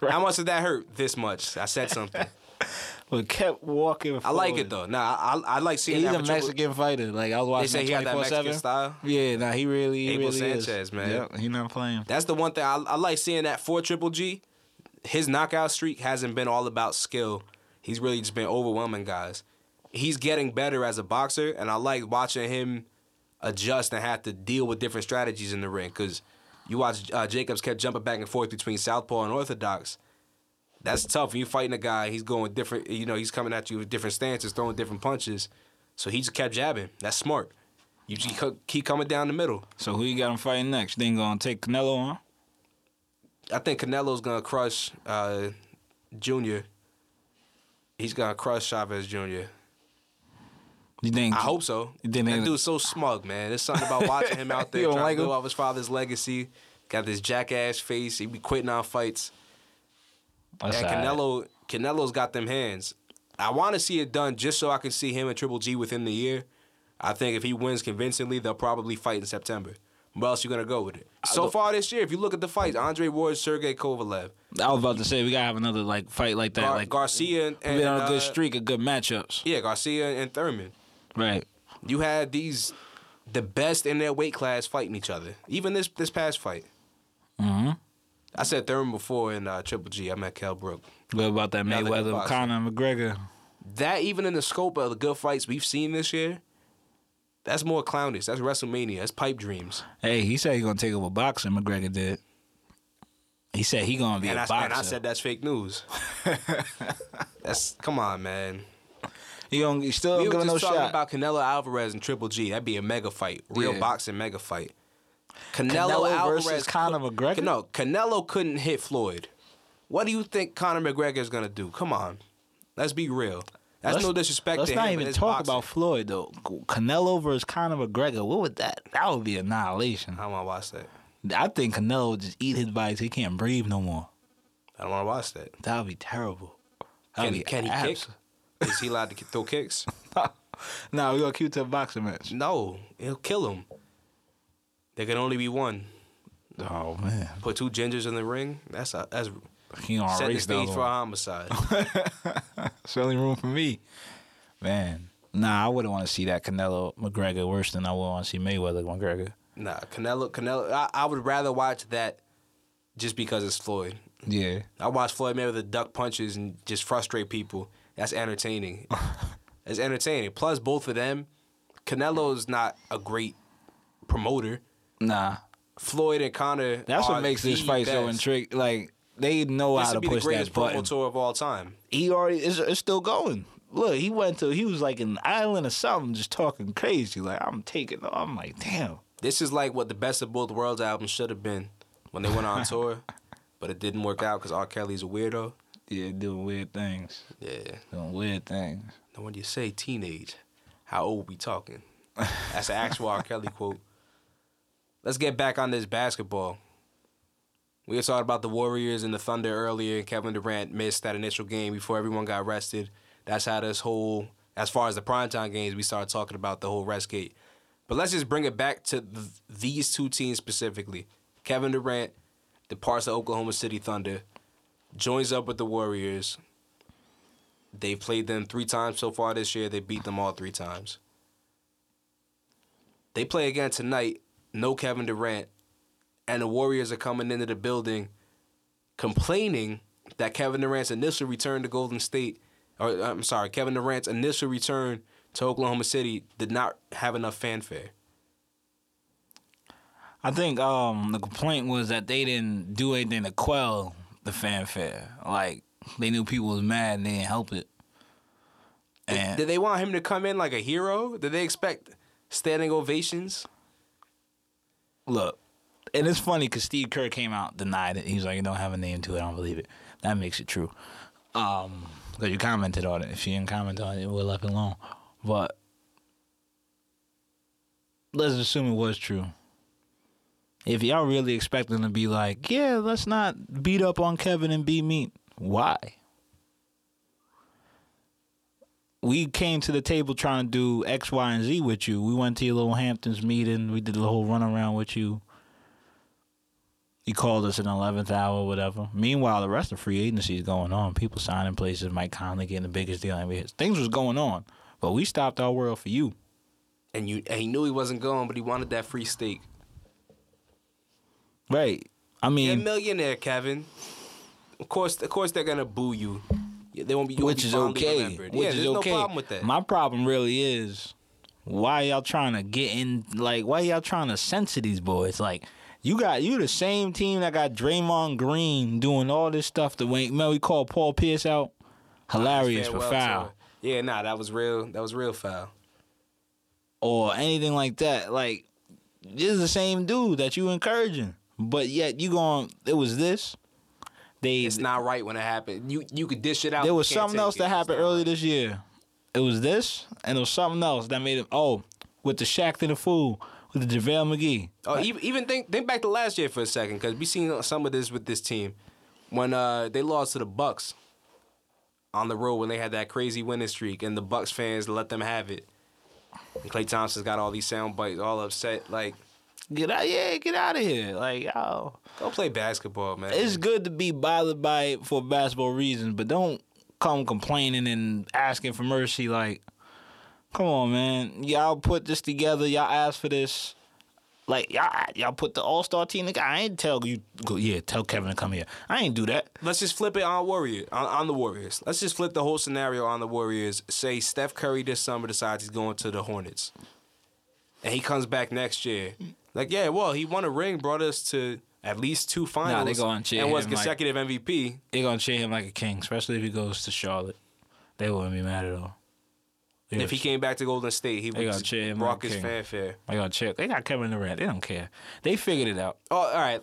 How much did that hurt? This much. I said something. [laughs] but kept walking. I like it though. Nah, I I, I like seeing He's that a for Triple- Mexican fighter. Like I was watching say he got that 24/7. Mexican style? Yeah, nah, he really, he Abel really is. Sanchez, man. Yep, he not playing. That's the one thing I, I like seeing that for Triple G. His knockout streak hasn't been all about skill. He's really just been overwhelming guys. He's getting better as a boxer, and I like watching him adjust and have to deal with different strategies in the ring. Because you watch uh, Jacobs kept jumping back and forth between southpaw and orthodox. That's tough. you're fighting a guy, he's going different. You know, he's coming at you with different stances, throwing different punches. So he just kept jabbing. That's smart. You just keep- coming down the middle. So who you got him fighting next? Then gonna take Canelo on? I think Canelo's gonna crush uh, Junior. He's gonna crush Chavez Jr. You think? I hope so. You think that dude's so smug, man. There's something about watching him out [laughs] there trying like to build him? off his father's legacy. Got this jackass face. He be quitting on fights. That's and. Canelo, Canelo's got them hands. I want to see it done just so I can see him and Triple G within the year. I think if he wins convincingly, they'll probably fight in September. Where else you gonna go with it? So far this year, if you look at the fights, Andre Ward, Sergey Kovalev, I was about to say we gotta have another like fight like that. Gar- like Garcia, and, we've been on a uh, good streak of good matchups. Yeah, Garcia and Thurman. Right. You had these the best in their weight class fighting each other. Even this this past fight. Mm-hmm. I said Thurman before in uh, Triple G. I met Kell Brook. What about that Another Mayweather. Conor McGregor? That even in the scope of the good fights we've seen this year, that's more clownish. That's WrestleMania. That's pipe dreams. Hey, he said he gonna take over boxing. McGregor did. He said he gonna be And a I, boxer. and I said that's fake news. [laughs] that's come on, man. he gonna he still We don't give no talking shot. about Canelo Alvarez and Triple G. That'd be a mega fight, real Yeah. boxing mega fight. Canelo, Canelo Alvarez versus Conor McGregor? No, Canelo couldn't hit Floyd. What do you think Conor McGregor is gonna do? Come on, let's be real. That's Let's- no disrespect Let's to not him. even talk boxing. about Floyd though. Canelo versus Conor McGregor. What would that? That would be annihilation. I don't want to watch that. I think Canelo would just eat his body till he can't breathe no more. I don't want to watch that. That would be terrible. That Can, be can he kick? [laughs] Is he allowed to throw kicks? [laughs] Nah, we gonna keep to a boxing match. No, he'll kill him. There can only be one. Oh man, Put two gingers in the ring. That's a, that's he on setting the stage for a homicide. [laughs] Only room for me, man. Nah, I wouldn't want to see that Canelo McGregor worse than I would want to see Mayweather McGregor. Nah, Canelo, Canelo. I, I would rather watch that just because it's Floyd. Yeah. I watch Floyd Mayweather duck punches and just frustrate people. That's entertaining. [laughs] it's entertaining. Plus, both of them, Canelo's not a great promoter. Nah. Floyd and Conor. That's what makes this the fight so intriguing. Like they know This how to be the push greatest that button. promo tour of all time. He already is it's still going. Look, he went to he was like an island or something, just talking crazy. Like I'm taking. I'm like, damn. This is like what the Best of Both Worlds album should have been when they went on tour, [laughs] but it didn't work out because R. Kelly's a weirdo. Yeah, doing weird things. Yeah. Doing weird things. Now, when you say teenage, how old we talking? [laughs] That's an actual R. Kelly quote. Let's get back on this basketball. We were talking about the Warriors and the Thunder earlier, Kevin Durant missed that initial game before everyone got rested. That's how this whole, as far as the primetime games, we started talking about the whole rest gate. But let's just bring it back to th- these two teams specifically. Kevin Durant departs the Oklahoma City Thunder, joins up with the Warriors. They've played them three times so far this year. They beat them all three times. They play again tonight. No Kevin Durant, and the Warriors are coming into the building complaining that Kevin Durant's initial return to Golden State, or I'm sorry, Kevin Durant's initial return to Oklahoma City did not have enough fanfare. I think um the complaint was that they didn't do anything to quell the fanfare. Like they knew people was mad and they didn't help it. And Did they want him to come in like a hero? Did they expect standing ovations? Look, and it's funny because Steve Kerr came out denied it. He was like, "It don't have a name to it. I don't believe it." That makes it true. Um, because you commented on it. If you didn't comment on it, we'll left it alone. But let's assume it was true. If y'all really expect them to be like, yeah, let's not beat up on Kevin and be mean, why? We came to the table trying to do X, Y, and Z with you. We went to your little Hamptons meeting. We did the whole run around with you. You called us in the eleventh hour, whatever. Meanwhile, the rest of free agency is going on. People signing places. Mike Conley getting the biggest deal. I mean, things was going on, but we stopped our world for you. And you, and he knew he wasn't going, but he wanted that free steak. Right. I You're a mean, millionaire, Kevin. Of course, of course, they're gonna boo you. They won't be. which is okay. remembered. Which yeah, is there's okay. no problem with that. My problem really is why y'all trying to get in? Like, why y'all trying to censor these boys? Like, you got you the same team that got Draymond Green doing all this stuff. To Wayne, man, we called Paul Pierce out. Hilarious foul. Yeah, nah, that was real. That was real foul. or anything like that. Like, this is the same dude that you encouraging, but yet you going. It was this. They It's not right when it happened. You you could dish it out. There was something else it. that happened earlier right. this year. It was this, and it was something else that made it. Oh, with the Shaq to the Fool with the JaVale McGee. Oh, even, even think think back to last year for a second, because we seen some of this with this team when uh, they lost to the Bucks on the road when they had that crazy winning streak, and the Bucks fans let them have it. And Klay Thompson's got all these sound bites, all upset. Like, Get out, yeah, get out of here. Like, yo, go play basketball, man. it's good to be bothered by it for basketball reasons, but don't come complaining and asking for mercy. Like, come on, man, y'all put this together. Y'all asked for this. Like y'all, y'all put the All Star team together. I ain't tell you, go, yeah, tell Kevin to come here. I ain't do that. Let's just flip it on Warrior on, on the Warriors. Let's just flip the whole scenario on the Warriors. Say Steph Curry this summer decides he's going to the Hornets, and he comes back next year. Like, yeah, well, he won a ring, brought us to at least two finals, they gonna cheer and was him like- consecutive MVP. They gonna treat him like a king, especially if he goes to Charlotte. They wouldn't be mad at all. They If he came back to Golden State, he They would cheer him rock like his fanfare. they gonna check. They got Kevin Durant. They don't care. They figured it out. Oh, all right.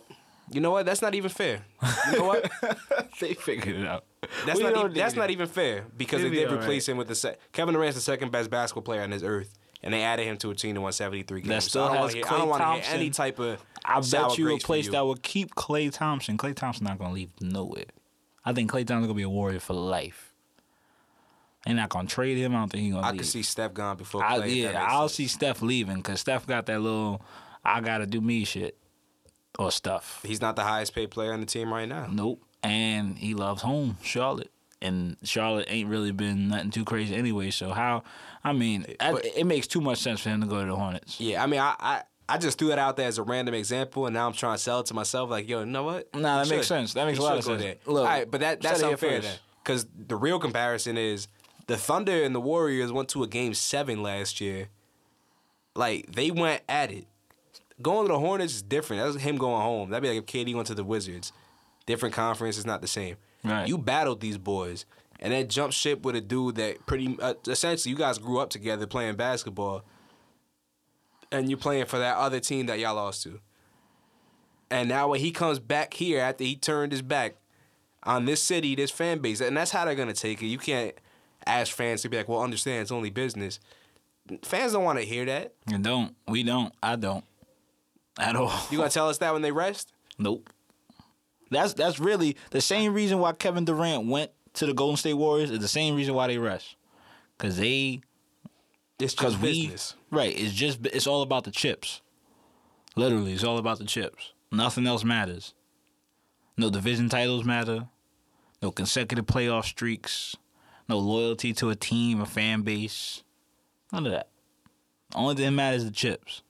You know what? That's not even fair. You know what? [laughs] they figured it out. That's We not. don't that's need not even fair because they did replace him with the se- Kevin Durant's the second best basketball player on this earth, and they added him to a team that won seventy three games. still so I don't has wanna hear, I don't want to hear any type of. I bet you a place you. that would keep Klay Thompson. Klay Thompson not gonna leave nowhere. I think Klay Thompson gonna be a warrior for life. They're not gonna trade him. I don't think he's gonna I leave. could see Steph gone before. I, yeah, I'll sense. see Steph leaving because Steph got that little I gotta do me shit or stuff. He's not the highest paid player on the team right now. Nope. And he loves home, Charlotte. And Charlotte ain't really been nothing too crazy anyway. So how? I mean, I- it makes too much sense for him to go to the Hornets. Yeah, I mean, I, I I just threw that out there as a random example, and now I'm trying to sell it to myself. Like, yo, you know what? Nah, that You makes sense. That makes a lot of sense. there. Look, All right, but that that's unfair then, because the real comparison is the Thunder and the Warriors went to a game seven last year. Like they went at it. Going to the Hornets is different. That's him going home. That'd be like if KD went to the Wizards. Different conference is not the same. Right. You battled these boys, and then jump ship with a dude that pretty uh, essentially you guys grew up together playing basketball, and you're playing for that other team that y'all lost to. And now when he comes back here after he turned his back on this city, this fan base, and that's how they're gonna take it. You can't ask fans to be like, "Well, understand it's only business." Fans don't want to hear that. Don't. We don't. I don't. At all. You gonna tell us that when they rest? Nope. That's that's really the same reason why Kevin Durant went to the Golden State Warriors is the same reason why they rest. Cause they It's Because we, business. right? It's just it's all about the chips. Literally, it's all about the chips. Nothing else matters. No division titles matter. No consecutive playoff streaks. No loyalty to a team, a fan base. None of that. Only thing that matters is the chips.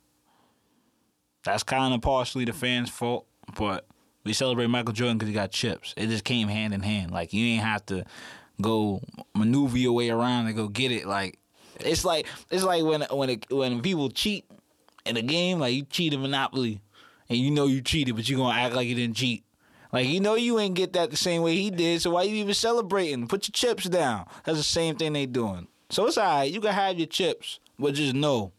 That's kind of partially the fans' fault, but we celebrate Michael Jordan because he got chips. It just came hand in hand. Like you ain't have to go maneuver your way around and go get it. Like it's like it's like when when it, when people cheat in a game, like you cheat in Monopoly, and you know you cheated, but you gonna act like you didn't cheat. Like you know you ain't get that the same way he did, so why you even celebrating? Put your chips down. That's the same thing they doing. So it's alright. You can have your chips, but just know,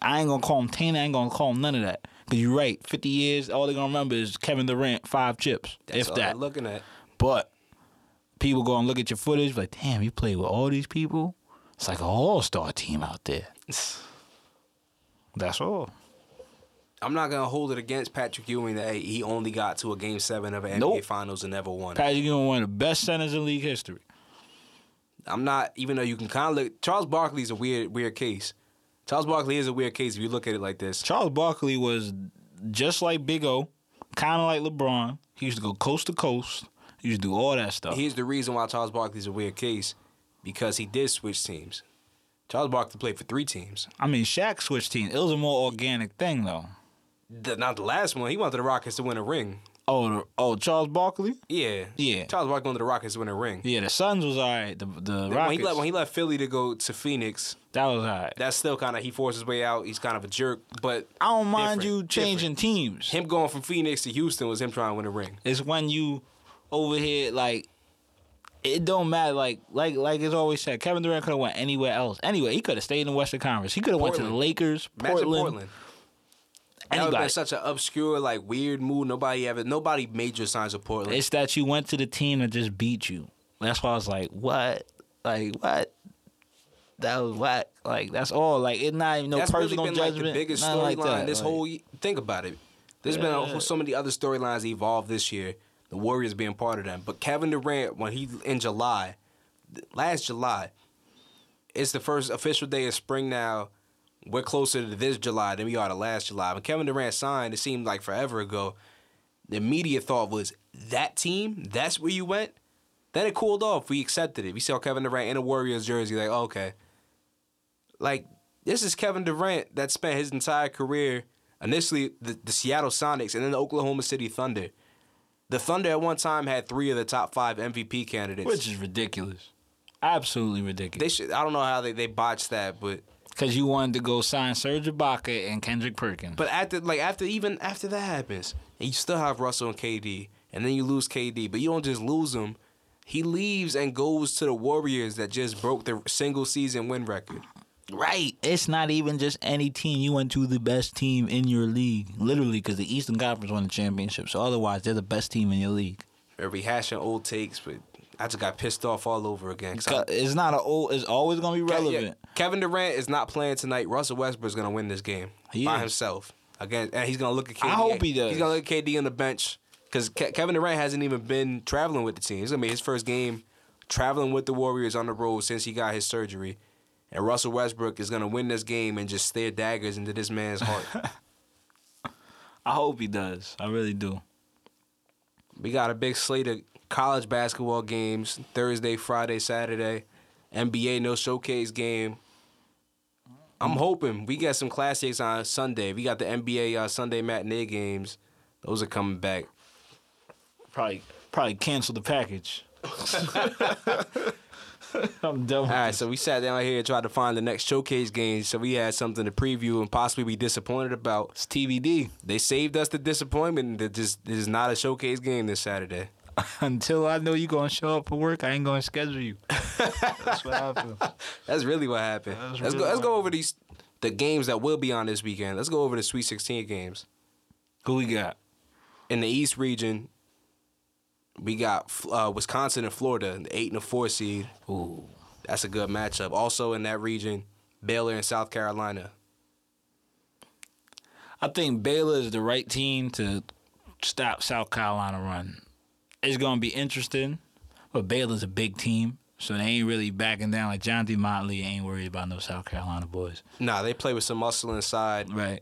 I ain't gonna call him Tina. I ain't gonna call him none of that. Cause you're right. Fifty years, all they're gonna remember is Kevin Durant, five chips, That's if all that. they're looking at. But people go and look at your footage, like, damn, you played with all these people. It's like an all star team out there. [sighs] That's all. I'm not gonna hold it against Patrick Ewing that hey, he only got to a game seven of an NBA Nope. Finals and never won. Patrick Ewing one of the best centers in league history. I'm not, even though you can kind of look. Charles Barkley's a weird, weird case. Charles Barkley is a weird case if you look at it like this. Charles Barkley was just like Big O, kind of like LeBron. He used to go coast to coast. He used to do all that stuff. Here's the reason why Charles Barkley's a weird case, because he did switch teams. Charles Barkley played for three teams. I mean, Shaq switched teams. It was a more organic thing, though. The, not the last one. He wanted the Rockets to win a ring. Oh, the, oh, Charles Barkley. Yeah, Yeah. Charles Barkley wanted the Rockets to win a ring. Yeah, the Suns was all right. The the When Rockets he, left, when he left Philly to go to Phoenix, that was all right. that's still kind of he forced his way out. He's kind of a jerk, but I don't mind you changing teams. him going from Phoenix to Houston was him trying to win a ring. It's when you over here like it don't matter. Like like like it's always said, Kevin Durant could have went anywhere else. Anyway, he could have stayed in the Western Conference. He could have went to the Portland. Lakers, Imagine Portland. Portland. That Anybody. been such an obscure, like weird move. Nobody ever, nobody major signs of Portland. It's that you went to the team that just beat you. That's why I was like, what? Like what? That was whack. Like that's all. Like it's not even no That's really personal been judgment. like the biggest storyline like this Like, whole. Think about it. There's been a, so many other storylines evolved this year. The Warriors being part of them, but Kevin Durant, when he in July, last July, it's the first official day of spring now. We're closer to this July than we are to last July. When Kevin Durant signed, it seemed like forever ago. The immediate thought was that team. That's where you went. Then it cooled off. We accepted it. We saw Kevin Durant in a Warriors jersey. Like, oh, okay, like this is Kevin Durant that spent his entire career initially the, the Seattle Sonics and then the Oklahoma City Thunder. The Thunder at one time had three of the top five MVP candidates. which is ridiculous. Absolutely ridiculous. they should. I don't know how they, they botched that, but Because you wanted to go sign Serge Ibaka and Kendrick Perkins. but after like after even after that happens, and you still have Russell and KD, and then you lose KD, but you don't just lose him. He leaves and goes to the Warriors that just broke the single season win record. Right. It's not even just any team. You went to the best team in your league. Literally, because the Eastern Conference won the championship. So otherwise, they're the best team in your league. We're rehashing old takes, but I just got pissed off all over again. I- It's not a old. It's always gonna be relevant. Kevin Durant is not playing tonight. Russell Westbrook's gonna win this game He by is. himself. Again, and he's gonna look at KD. I hope he does. He's gonna look at KD on the bench because Ke- Kevin Durant hasn't even been traveling with the team. It's gonna be his first game traveling with the Warriors on the road since he got his surgery. And Russell Westbrook is gonna win this game and just stare daggers into this man's heart. [laughs] I hope he does. I really do. we got a big slate of college basketball games Thursday, Friday, Saturday. NBA no showcase game. I'm hoping we get some classics on Sunday. We got the NBA uh, Sunday matinee games. Those are coming back. Probably probably cancel the package. [laughs] I'm done. All right, this. so we sat down here and tried to find the next showcase game, so we had something to preview and possibly be disappointed about. It's TBD They saved us the disappointment. That just this is not a showcase game this Saturday. [laughs] until I know you're gonna show up for work. I ain't gonna schedule you. That's what feel. [laughs] That's really what happened. That's let's really go. Let's go over these the games that will be on this weekend. Let's go over the Sweet 16 games Who we got? in the East region. We got uh, Wisconsin and Florida, the eight and the four seed. Ooh. That's a good matchup. Also in that region, Baylor and South Carolina. I think Baylor is the right team to stop South Carolina run. It's gonna be interesting, but Baylor's a big team, so they ain't really backing down. Like John D. Motley ain't worried about no South Carolina boys, Nah, they play with some muscle inside. right?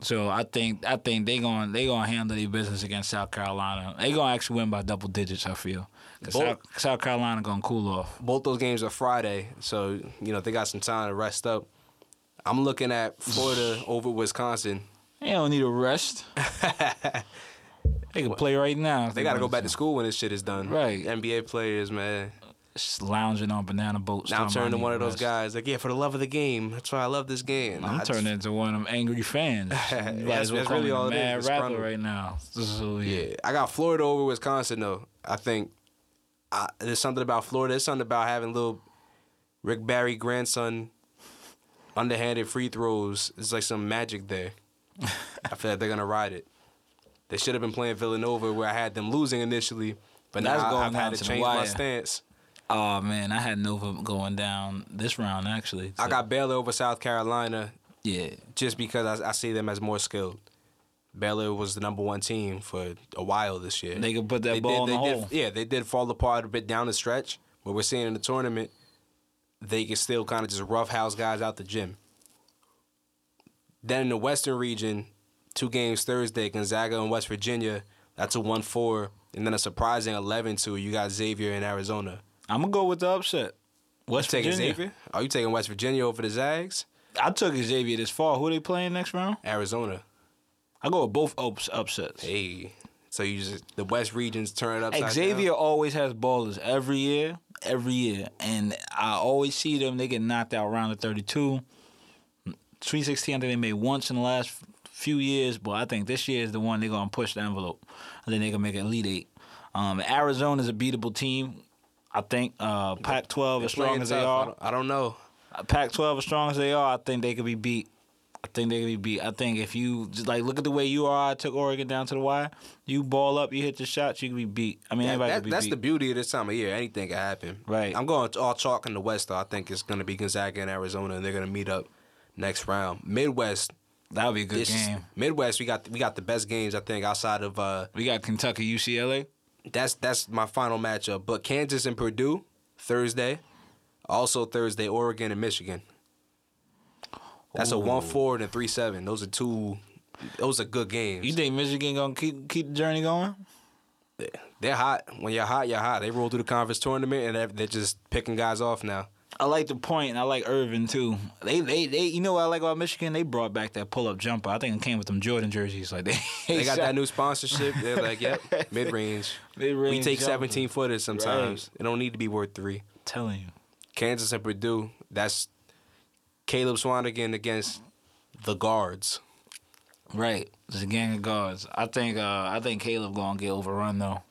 So I think I think they going they gonna handle their business against South Carolina. They gonna actually win by double digits. I feel. Both- South, South Carolina gonna cool off. Both those games are Friday, so you know they got some time to rest up. I'm looking at Florida [sighs] over Wisconsin. They don't need a rest. [laughs] they can play right now. They got to go back to school when this shit is done. Right. NBA players, man. Just lounging on banana boats. Now I'm turning to one of those rest. guys like, yeah, for the love of the game. That's why I love this game. I'm I just- turning into one of them angry fans. [laughs] Might That's- that's really all it is, mad it's rapper right now. So, yeah. Yeah, I got Florida over Wisconsin though. I think I, there's something about Florida. There's something about having little Rick Barry grandson underhanded free throws. It's like some magic there. [laughs] I feel like they're gonna ride it. They should have been playing Villanova where I had them losing initially, but now going I've had to change my stance. Oh man, I had Nova going down this round actually. I got Baylor over South Carolina yeah. just because I, I see them as more skilled. Baylor was the number one team for a while this year. They could put that They ball did, in the they hole. yeah, they did fall apart a bit down the stretch, but we're seeing in the tournament they can still kind of just roughhouse guys out the gym. Then in the Western region, two games Thursday, Gonzaga and West Virginia. That's a one four, and then a surprising 11-2. You got Xavier in Arizona. I'm gonna go with the upset. West taking Virginia. Xavier? Are you taking West Virginia over the Zags? I took Xavier this fall. Who are they playing next round? Arizona. I go with both ups, upsets. Hey, so you just the West regions turn it upside Xavier down? always has ballers every year, every year, and I always see them. They get knocked out round of 32. Sweet 16, I think they made once in the last few years, but I think this year is the one they're gonna push the envelope. I think they can make an elite eight. Um, is a beatable team. I think uh, Pac-12 as strong as they tough. I are. don't- I don't know. Uh, Pac-12 as strong as they are, I think they could be beat. I think they could be beat. I think if you just like look at the way you are, I took Oregon down to the wire. You ball up, you hit the shots, you can be beat. I mean, That- anybody that- could be beat. that's beat. the beauty of this time of year. Anything can happen. Right. I'm going all chalk in the West, though. I think it's going to be Gonzaga and Arizona, and they're going to meet up next round. Midwest. That would be a good this- game. Midwest, we got we got the best games I think outside of uh We got Kentucky, UCLA. that's that's my final matchup. But Kansas and Purdue Thursday, also Thursday Oregon and Michigan. That's a one four and a three seven. Those are two. Those are good games. You think Michigan gonna keep keep the journey going? They're hot. When you're hot, you're hot. They roll through the conference tournament and they're just picking guys off now. I like the point, and I like Irvin too. They, they, they. You know what I like about Michigan? They brought back that pull up jumper. I think it came with them Jordan jerseys. Like they, They got that [laughs] new sponsorship. They're like, yep, [laughs] mid range. We Mid-range take jumper. 17 footers sometimes. It don't need to be worth three. Telling you. Kansas and Purdue. That's Caleb Swanigan against the guards. Right, it's a gang of guards. I think uh, I think Caleb gonna get overrun though.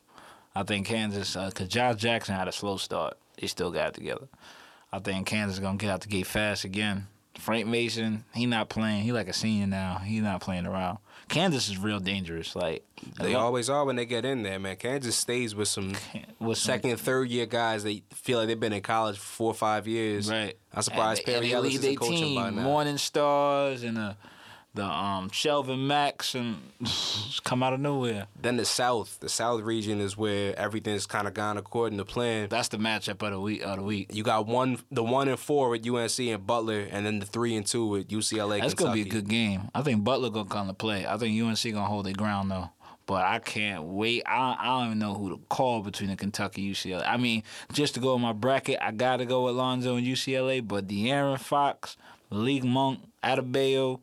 I think Kansas because Josh Jackson had a slow start. They still got it together. I think Kansas is gonna get out the gate fast again. Frank Mason, he not playing. He like a senior now. He not playing around. Kansas is real dangerous. Like They always are when they get in there, man. Kansas stays with some with some- second, third year guys. They feel like they've been in college for four or five years. Right. I'm surprised Perry Ellis isn't coaching team, by now. Morning Stars and the the um Shelvin Max and [laughs] come out of nowhere. Then the South, the South region is where everything's kind of gone according to plan. That's the matchup of the week. Of the week. You got one, the one and four with UNC and Butler, and then the three and two with UCLA. That's Kentucky. gonna be a good game. I think Butler gonna come to play. I think UNC gonna hold their ground though. But I can't wait. I, I don't even know who to call between the Kentucky UCLA. I mean, just to go in my bracket, I gotta go with Lonzo and UCLA. But De'Aaron Fox, Malik Monk, Adebayo,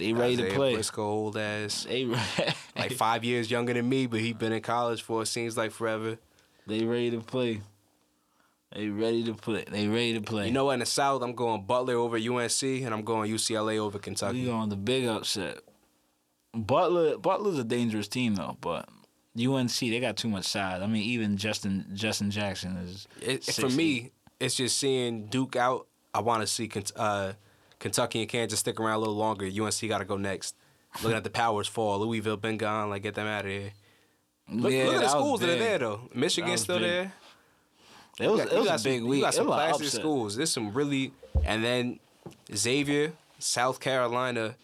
they ready to play. Briscoe, old ass. They [laughs] Like five years younger than me, but he been in college for it seems like forever. they ready to play. They ready to play. They ready to play. You know, in the South, I'm going Butler over UNC, and I'm going UCLA over Kentucky. we on the big upset. Butler Butler's a dangerous team though, but UNC they got too much size. I mean, even Justin Justin Jackson is It, for me, it's just seeing Duke out. I want to see uh, Kentucky and Kansas stick around a little longer. UNC got to go next. Looking at the powers fall. Louisville been gone. Like get them out of here. Look, Yeah, look at the schools that are there though. Michigan's still big. there. It was got- it was a some- big week. You got some classic schools. There's some really, and then Xavier, South Carolina,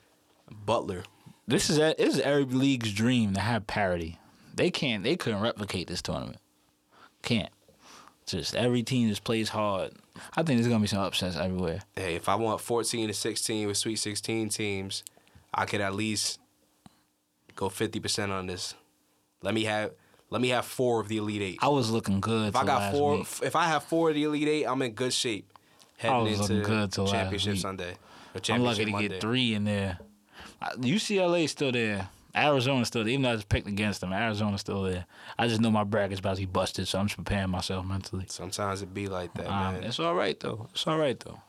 Butler. This is a, this is every league's dream to have parity. They can't. They couldn't replicate this tournament. Can't. Just every team just plays hard. I think there's gonna be some upsets everywhere. Hey, if I want 14 to 16 with Sweet 16 teams, I could at least go 50% on this. Let me have let me have four of the Elite Eight. I was looking good. If I got four, week. if I have four of the Elite Eight, I'm in good shape heading into looking good till last Championship. Sunday. Or I'm championship lucky to Monday. get three in there. UCLA is still there. Arizona's still there. Even though I just picked against them, Arizona's still there. I just know my bracket's about to be busted, so I'm just preparing myself mentally. Sometimes it be like that, Um, man. it's all right though. It's all right though.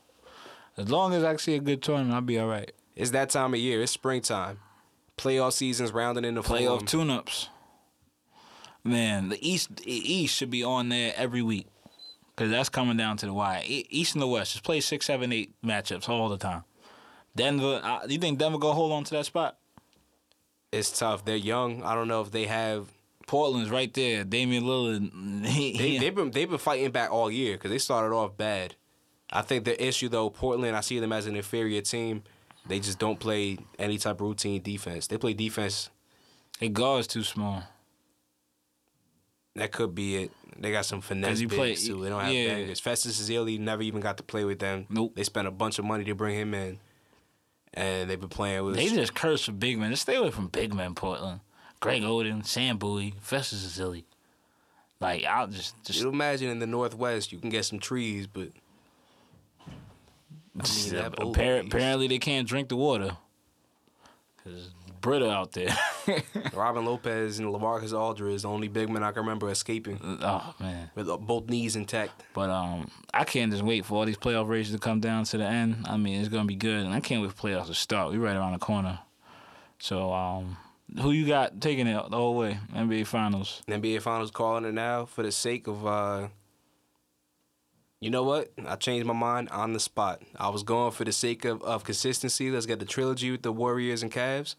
As long as I see a good tournament, I'll be all right. It's that time of year. It's springtime. Playoff season's rounding in the Playoff form. tune-ups. Man, the East the East should be on there every week because that's coming down to the wire. East and the West just play six, seven, eight matchups all the time. Denver, uh, you think Denver gonna hold on to that spot? It's tough. They're young. I don't know if they have. Portland's right there. Damian Lillard. they, [laughs] they've been they've been fighting back all year because they started off bad. I think the issue though, Portland, I see them as an inferior team. They just don't play any type of routine defense. They play defense. Their guard's too small. That could be it. They got some finesse bigs play- too. They don't have yeah. bangers. Festus Ezeli never even got to play with them. Nope. They spent a bunch of money to bring him in, and they've been playing with. They just curse for big men. Just stay away from big men, Portland. Greg Oden, Sam Bowie, Festus Ezeli. Like I'll just just you imagine in the Northwest, you can get some trees, but I mean, that uh, bowl apparently they can't drink the water. Cause Britta out there. [laughs] [laughs] Robin Lopez and LaMarcus Aldridge, the only big men I can remember escaping oh man. with uh, both knees intact. But um, I can't just wait for all these playoff races to come down to the end. I mean, it's gonna be good, and I can't wait for playoffs to start. We're right around the corner. So um, who you got taking it the whole way? NBA Finals. NBA Finals calling it now for the sake of. uh You know what? I changed my mind on the spot. I was going for the sake of, of consistency. Let's get the trilogy with the Warriors and Cavs.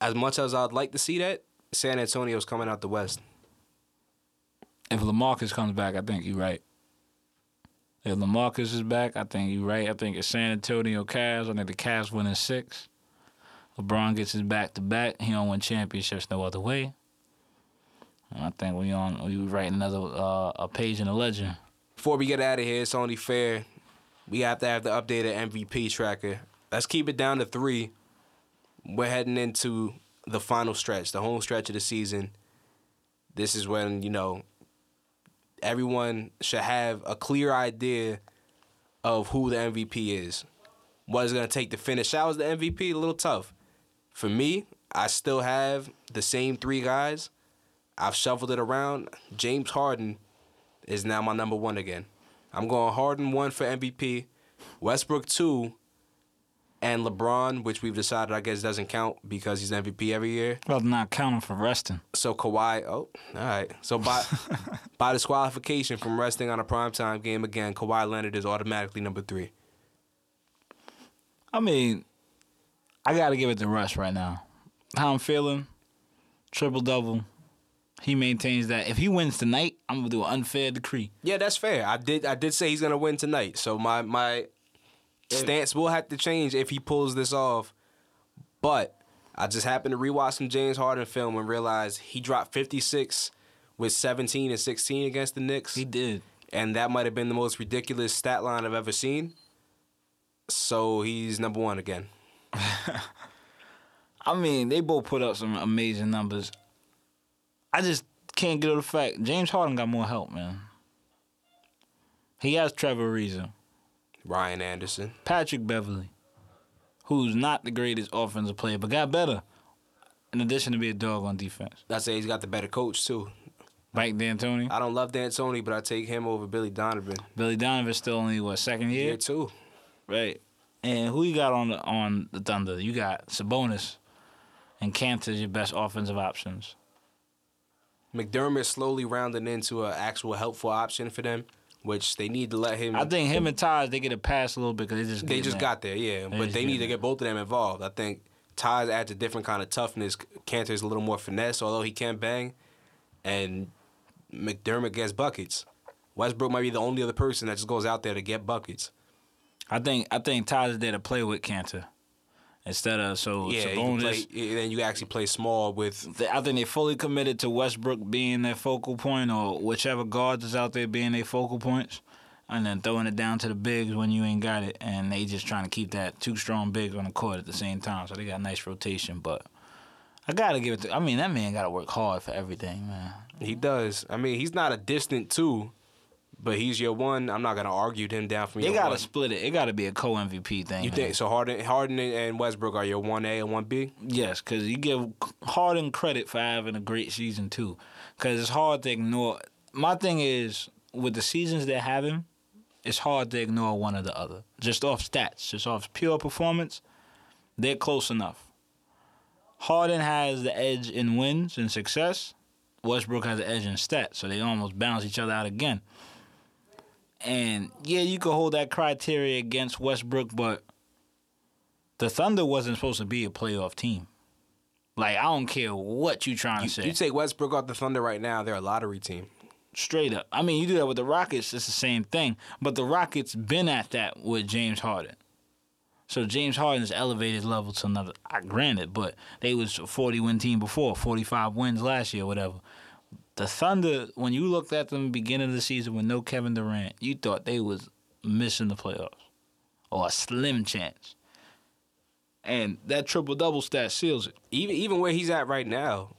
As much as I'd like to see that, San Antonio's coming out the West. If LaMarcus comes back, I think you're right. If LaMarcus is back, I think you're right. I think it's San Antonio Cavs. I think the Cavs win in six. LeBron gets his back to back. He don't win championships no other way. And I think we on we write another uh, a page in the legend. Before we get out of here, it's only fair. We have to have the updated MVP tracker. Let's keep it down to three. We're heading into the final stretch, the home stretch of the season. This is when, you know, everyone should have a clear idea of who the MVP is. What is going to take to finish out as the MVP? A little tough. For me, I still have the same three guys. I've shuffled it around. James Harden is now my number one again. I'm going Harden one for MVP, Westbrook two, and LeBron, which we've decided I guess doesn't count because he's MVP every year. Well, not counting for resting. So Kawhi, oh, all right. So by [laughs] by disqualification from resting on a primetime game again, Kawhi Leonard is automatically number three. I mean, I got to give it to Russ right now. How I'm feeling, triple double. He maintains that. If he wins tonight, I'm gonna do an unfair decree. Yeah, that's fair. I did I did say he's gonna win tonight. So my my stance will have to change if he pulls this off. But I just happened to rewatch some James Harden film and realize he dropped 56 with 17 and 16 against the Knicks. He did. and that might have been the most ridiculous stat line I've ever seen. So he's number one again. [laughs] I mean, they both put up some amazing numbers. I just can't get over the fact James Harden got more help, man. He has Trevor Ariza. Ryan Anderson. Patrick Beverley, who's not the greatest offensive player, but got better. In addition to be a dog on defense, I say he's got the better coach too. Mike D'Antoni, I don't love D'Antoni, but I take him over Billy Donovan. Billy Donovan's still only what second year, Year two. right? And who you got on the on the Thunder? You got Sabonis and Kanter's your best offensive options. McDermott slowly rounding into an actual helpful option for them, which they need to let him. I think him and Taj they get a pass a little bit because they just they just there. got there, yeah. but they need to get both of them involved. I think Ty's adds a different kind of toughness. Kanter's a little more finesse, although he can bang, and McDermott gets buckets. Westbrook might be the only other person that just goes out there to get buckets. I think I think Taj is there to play with Cantor instead of so Yeah, you play, then you actually play small with They- I think they fully committed to Westbrook being their focal point, or whichever guards is out there being their focal points, and then throwing it down to the bigs when you ain't got it, and they just trying to keep that two strong bigs on the court at the same time. So they got nice rotation, but I gotta give it. to I mean, that man gotta work hard for everything, man. He does. I mean, he's not a distant two, but he's your one. I'm not gonna argue him down from They your gotta one. split it. It gotta be a co MVP thing. You man. think so? Harden, Harden, and Westbrook are your one A and one B. Yes, because you give Harden credit for having a great season too. Because it's hard to ignore. My thing is with the seasons they're having, it's hard to ignore one or the other. Just off stats, just off pure performance, they're close enough. Harden has the edge in wins and success. Westbrook has the edge in stats, so they almost balance each other out again. And yeah, you could hold that criteria against Westbrook, but the Thunder wasn't supposed to be a playoff team. Like I don't care what you trying to say. You take Westbrook off the Thunder right now, they're a lottery team. Straight up. I mean, you do that with the Rockets, it's the same thing. But the Rockets been at that with James Harden. So James Harden's elevated his level to another. I granted, but they was a forty win team before, forty five wins last year, whatever. The Thunder, when you looked at them beginning of the season with no Kevin Durant, you thought they was missing the playoffs or a slim chance. And that triple double stat seals it. Even even where he's at right now,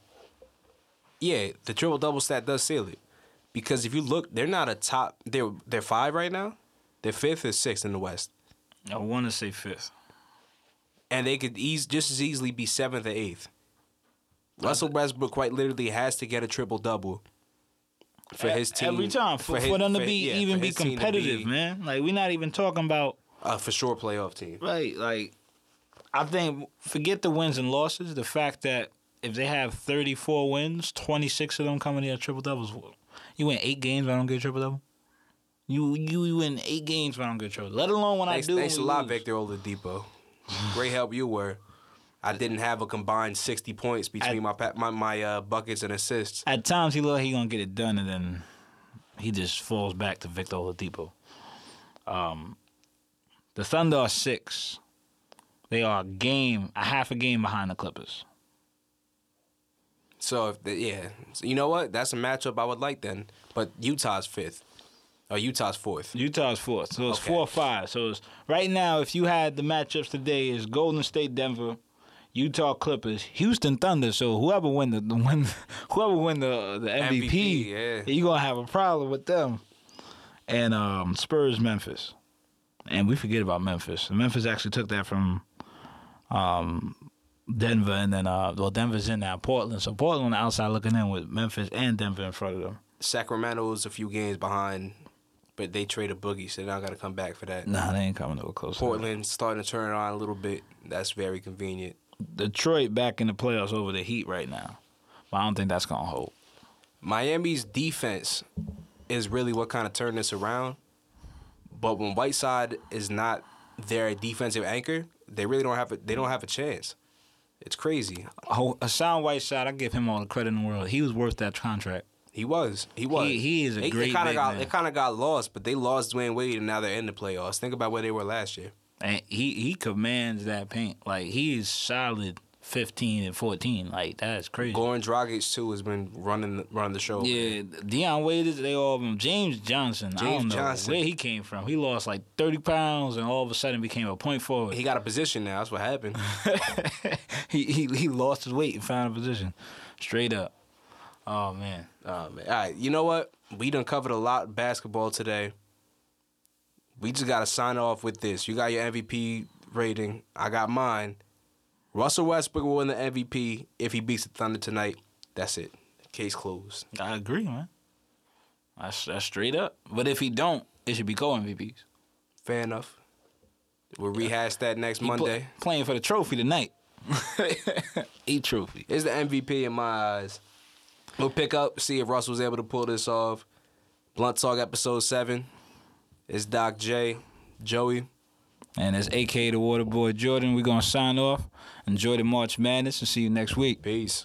yeah, the triple double stat does seal it. Because if you look, they're not a top. They're they're five right now. They're fifth or sixth in the West, I want to say fifth. and they could ease just as easily be seventh or eighth. Russell Westbrook quite literally has to get a triple double for his team every time for, for, his- them to for- be yeah, even be his team to competitive, be man. Like we're not even talking about a for sure playoff team. right. Like I think forget the wins and losses. The fact that if they have thirty four wins, twenty six of them coming in triple doubles. You win eight games, I don't get triple double. You you win eight games, I don't get triple. Let alone when Thanks, I do. thanks a lot, lose. Victor Oladipo. Great help you were. I didn't have a combined sixty points between I- my pa- my my uh, buckets and assists. At times he look he gonna get it done, and then he just falls back to Victor Oladipo. Um, the Thunder are six. They are a game, a half a game behind the Clippers. So if the, yeah, so you know what? That's a matchup I would like then. But Utah's fifth, or Utah's fourth. Utah's fourth, so it's Okay. four or five. So it's right now. If you had the matchups today, is Golden State, Denver, Utah Clippers, Houston Thunder. So whoever win the, the win, [laughs] whoever win the the MVP, MVP, yeah. you gonna have a problem with them. And um, Spurs, Memphis, and we forget about Memphis. Memphis actually took that from um, Denver, and then uh, well, Denver's in now. Portland, so Portland on the outside looking in with Memphis and Denver in front of them. Sacramento's a few games behind, but they traded a Boogie, so they're not gonna come back for that. Nah, they ain't coming to a close. Portland's starting to turn it on a little bit. That's very convenient. Detroit back in the playoffs over the Heat right now. But I don't think that's gonna hold. Miami's defense is really what kind of turned this around. But when Whiteside is not their defensive anchor, they really don't have a they don't have a chance. It's crazy. Oh, Hassan Whiteside, I give him all the credit in the world. He was worth that contract. He was. He was. He- he is a They- great They kind of got. man. They kind of got lost, but they lost Dwyane Wade, and now they're in the playoffs. Think about where they were last year. And he he commands that paint. Like he is solid fifteen and fourteen. Like that's crazy. Goran Dragic too has been running running the show. yeah, Dion Waiters, they all of them. James Johnson, I don't know Johnson. where he came from. He lost like thirty pounds and all of a sudden became a point forward. He got a position now. That's what happened. [laughs] he, he he lost his weight and found a position. Straight up. Oh man. Oh man. All right. You know what? We done covered a lot of basketball today. We just gotta sign off with this. You got your MVP rating. I got mine. Russell Westbrook will win the MVP if he beats the Thunder tonight. That's it. Case closed. I agree, man. That's, that's straight up. But if he don't, it should be co-MVPs. Fair enough. We'll rehash that next He pl- Monday. playing for the trophy tonight. [laughs] E trophy. It's the MVP in my eyes. We'll pick up, see if Russell's able to pull this off. Blunt Talk episode seven. It's Doc J, Joey. And it's AK the Waterboy Jordan. We're gonna sign off. Enjoy the March Madness and see you next week. Peace.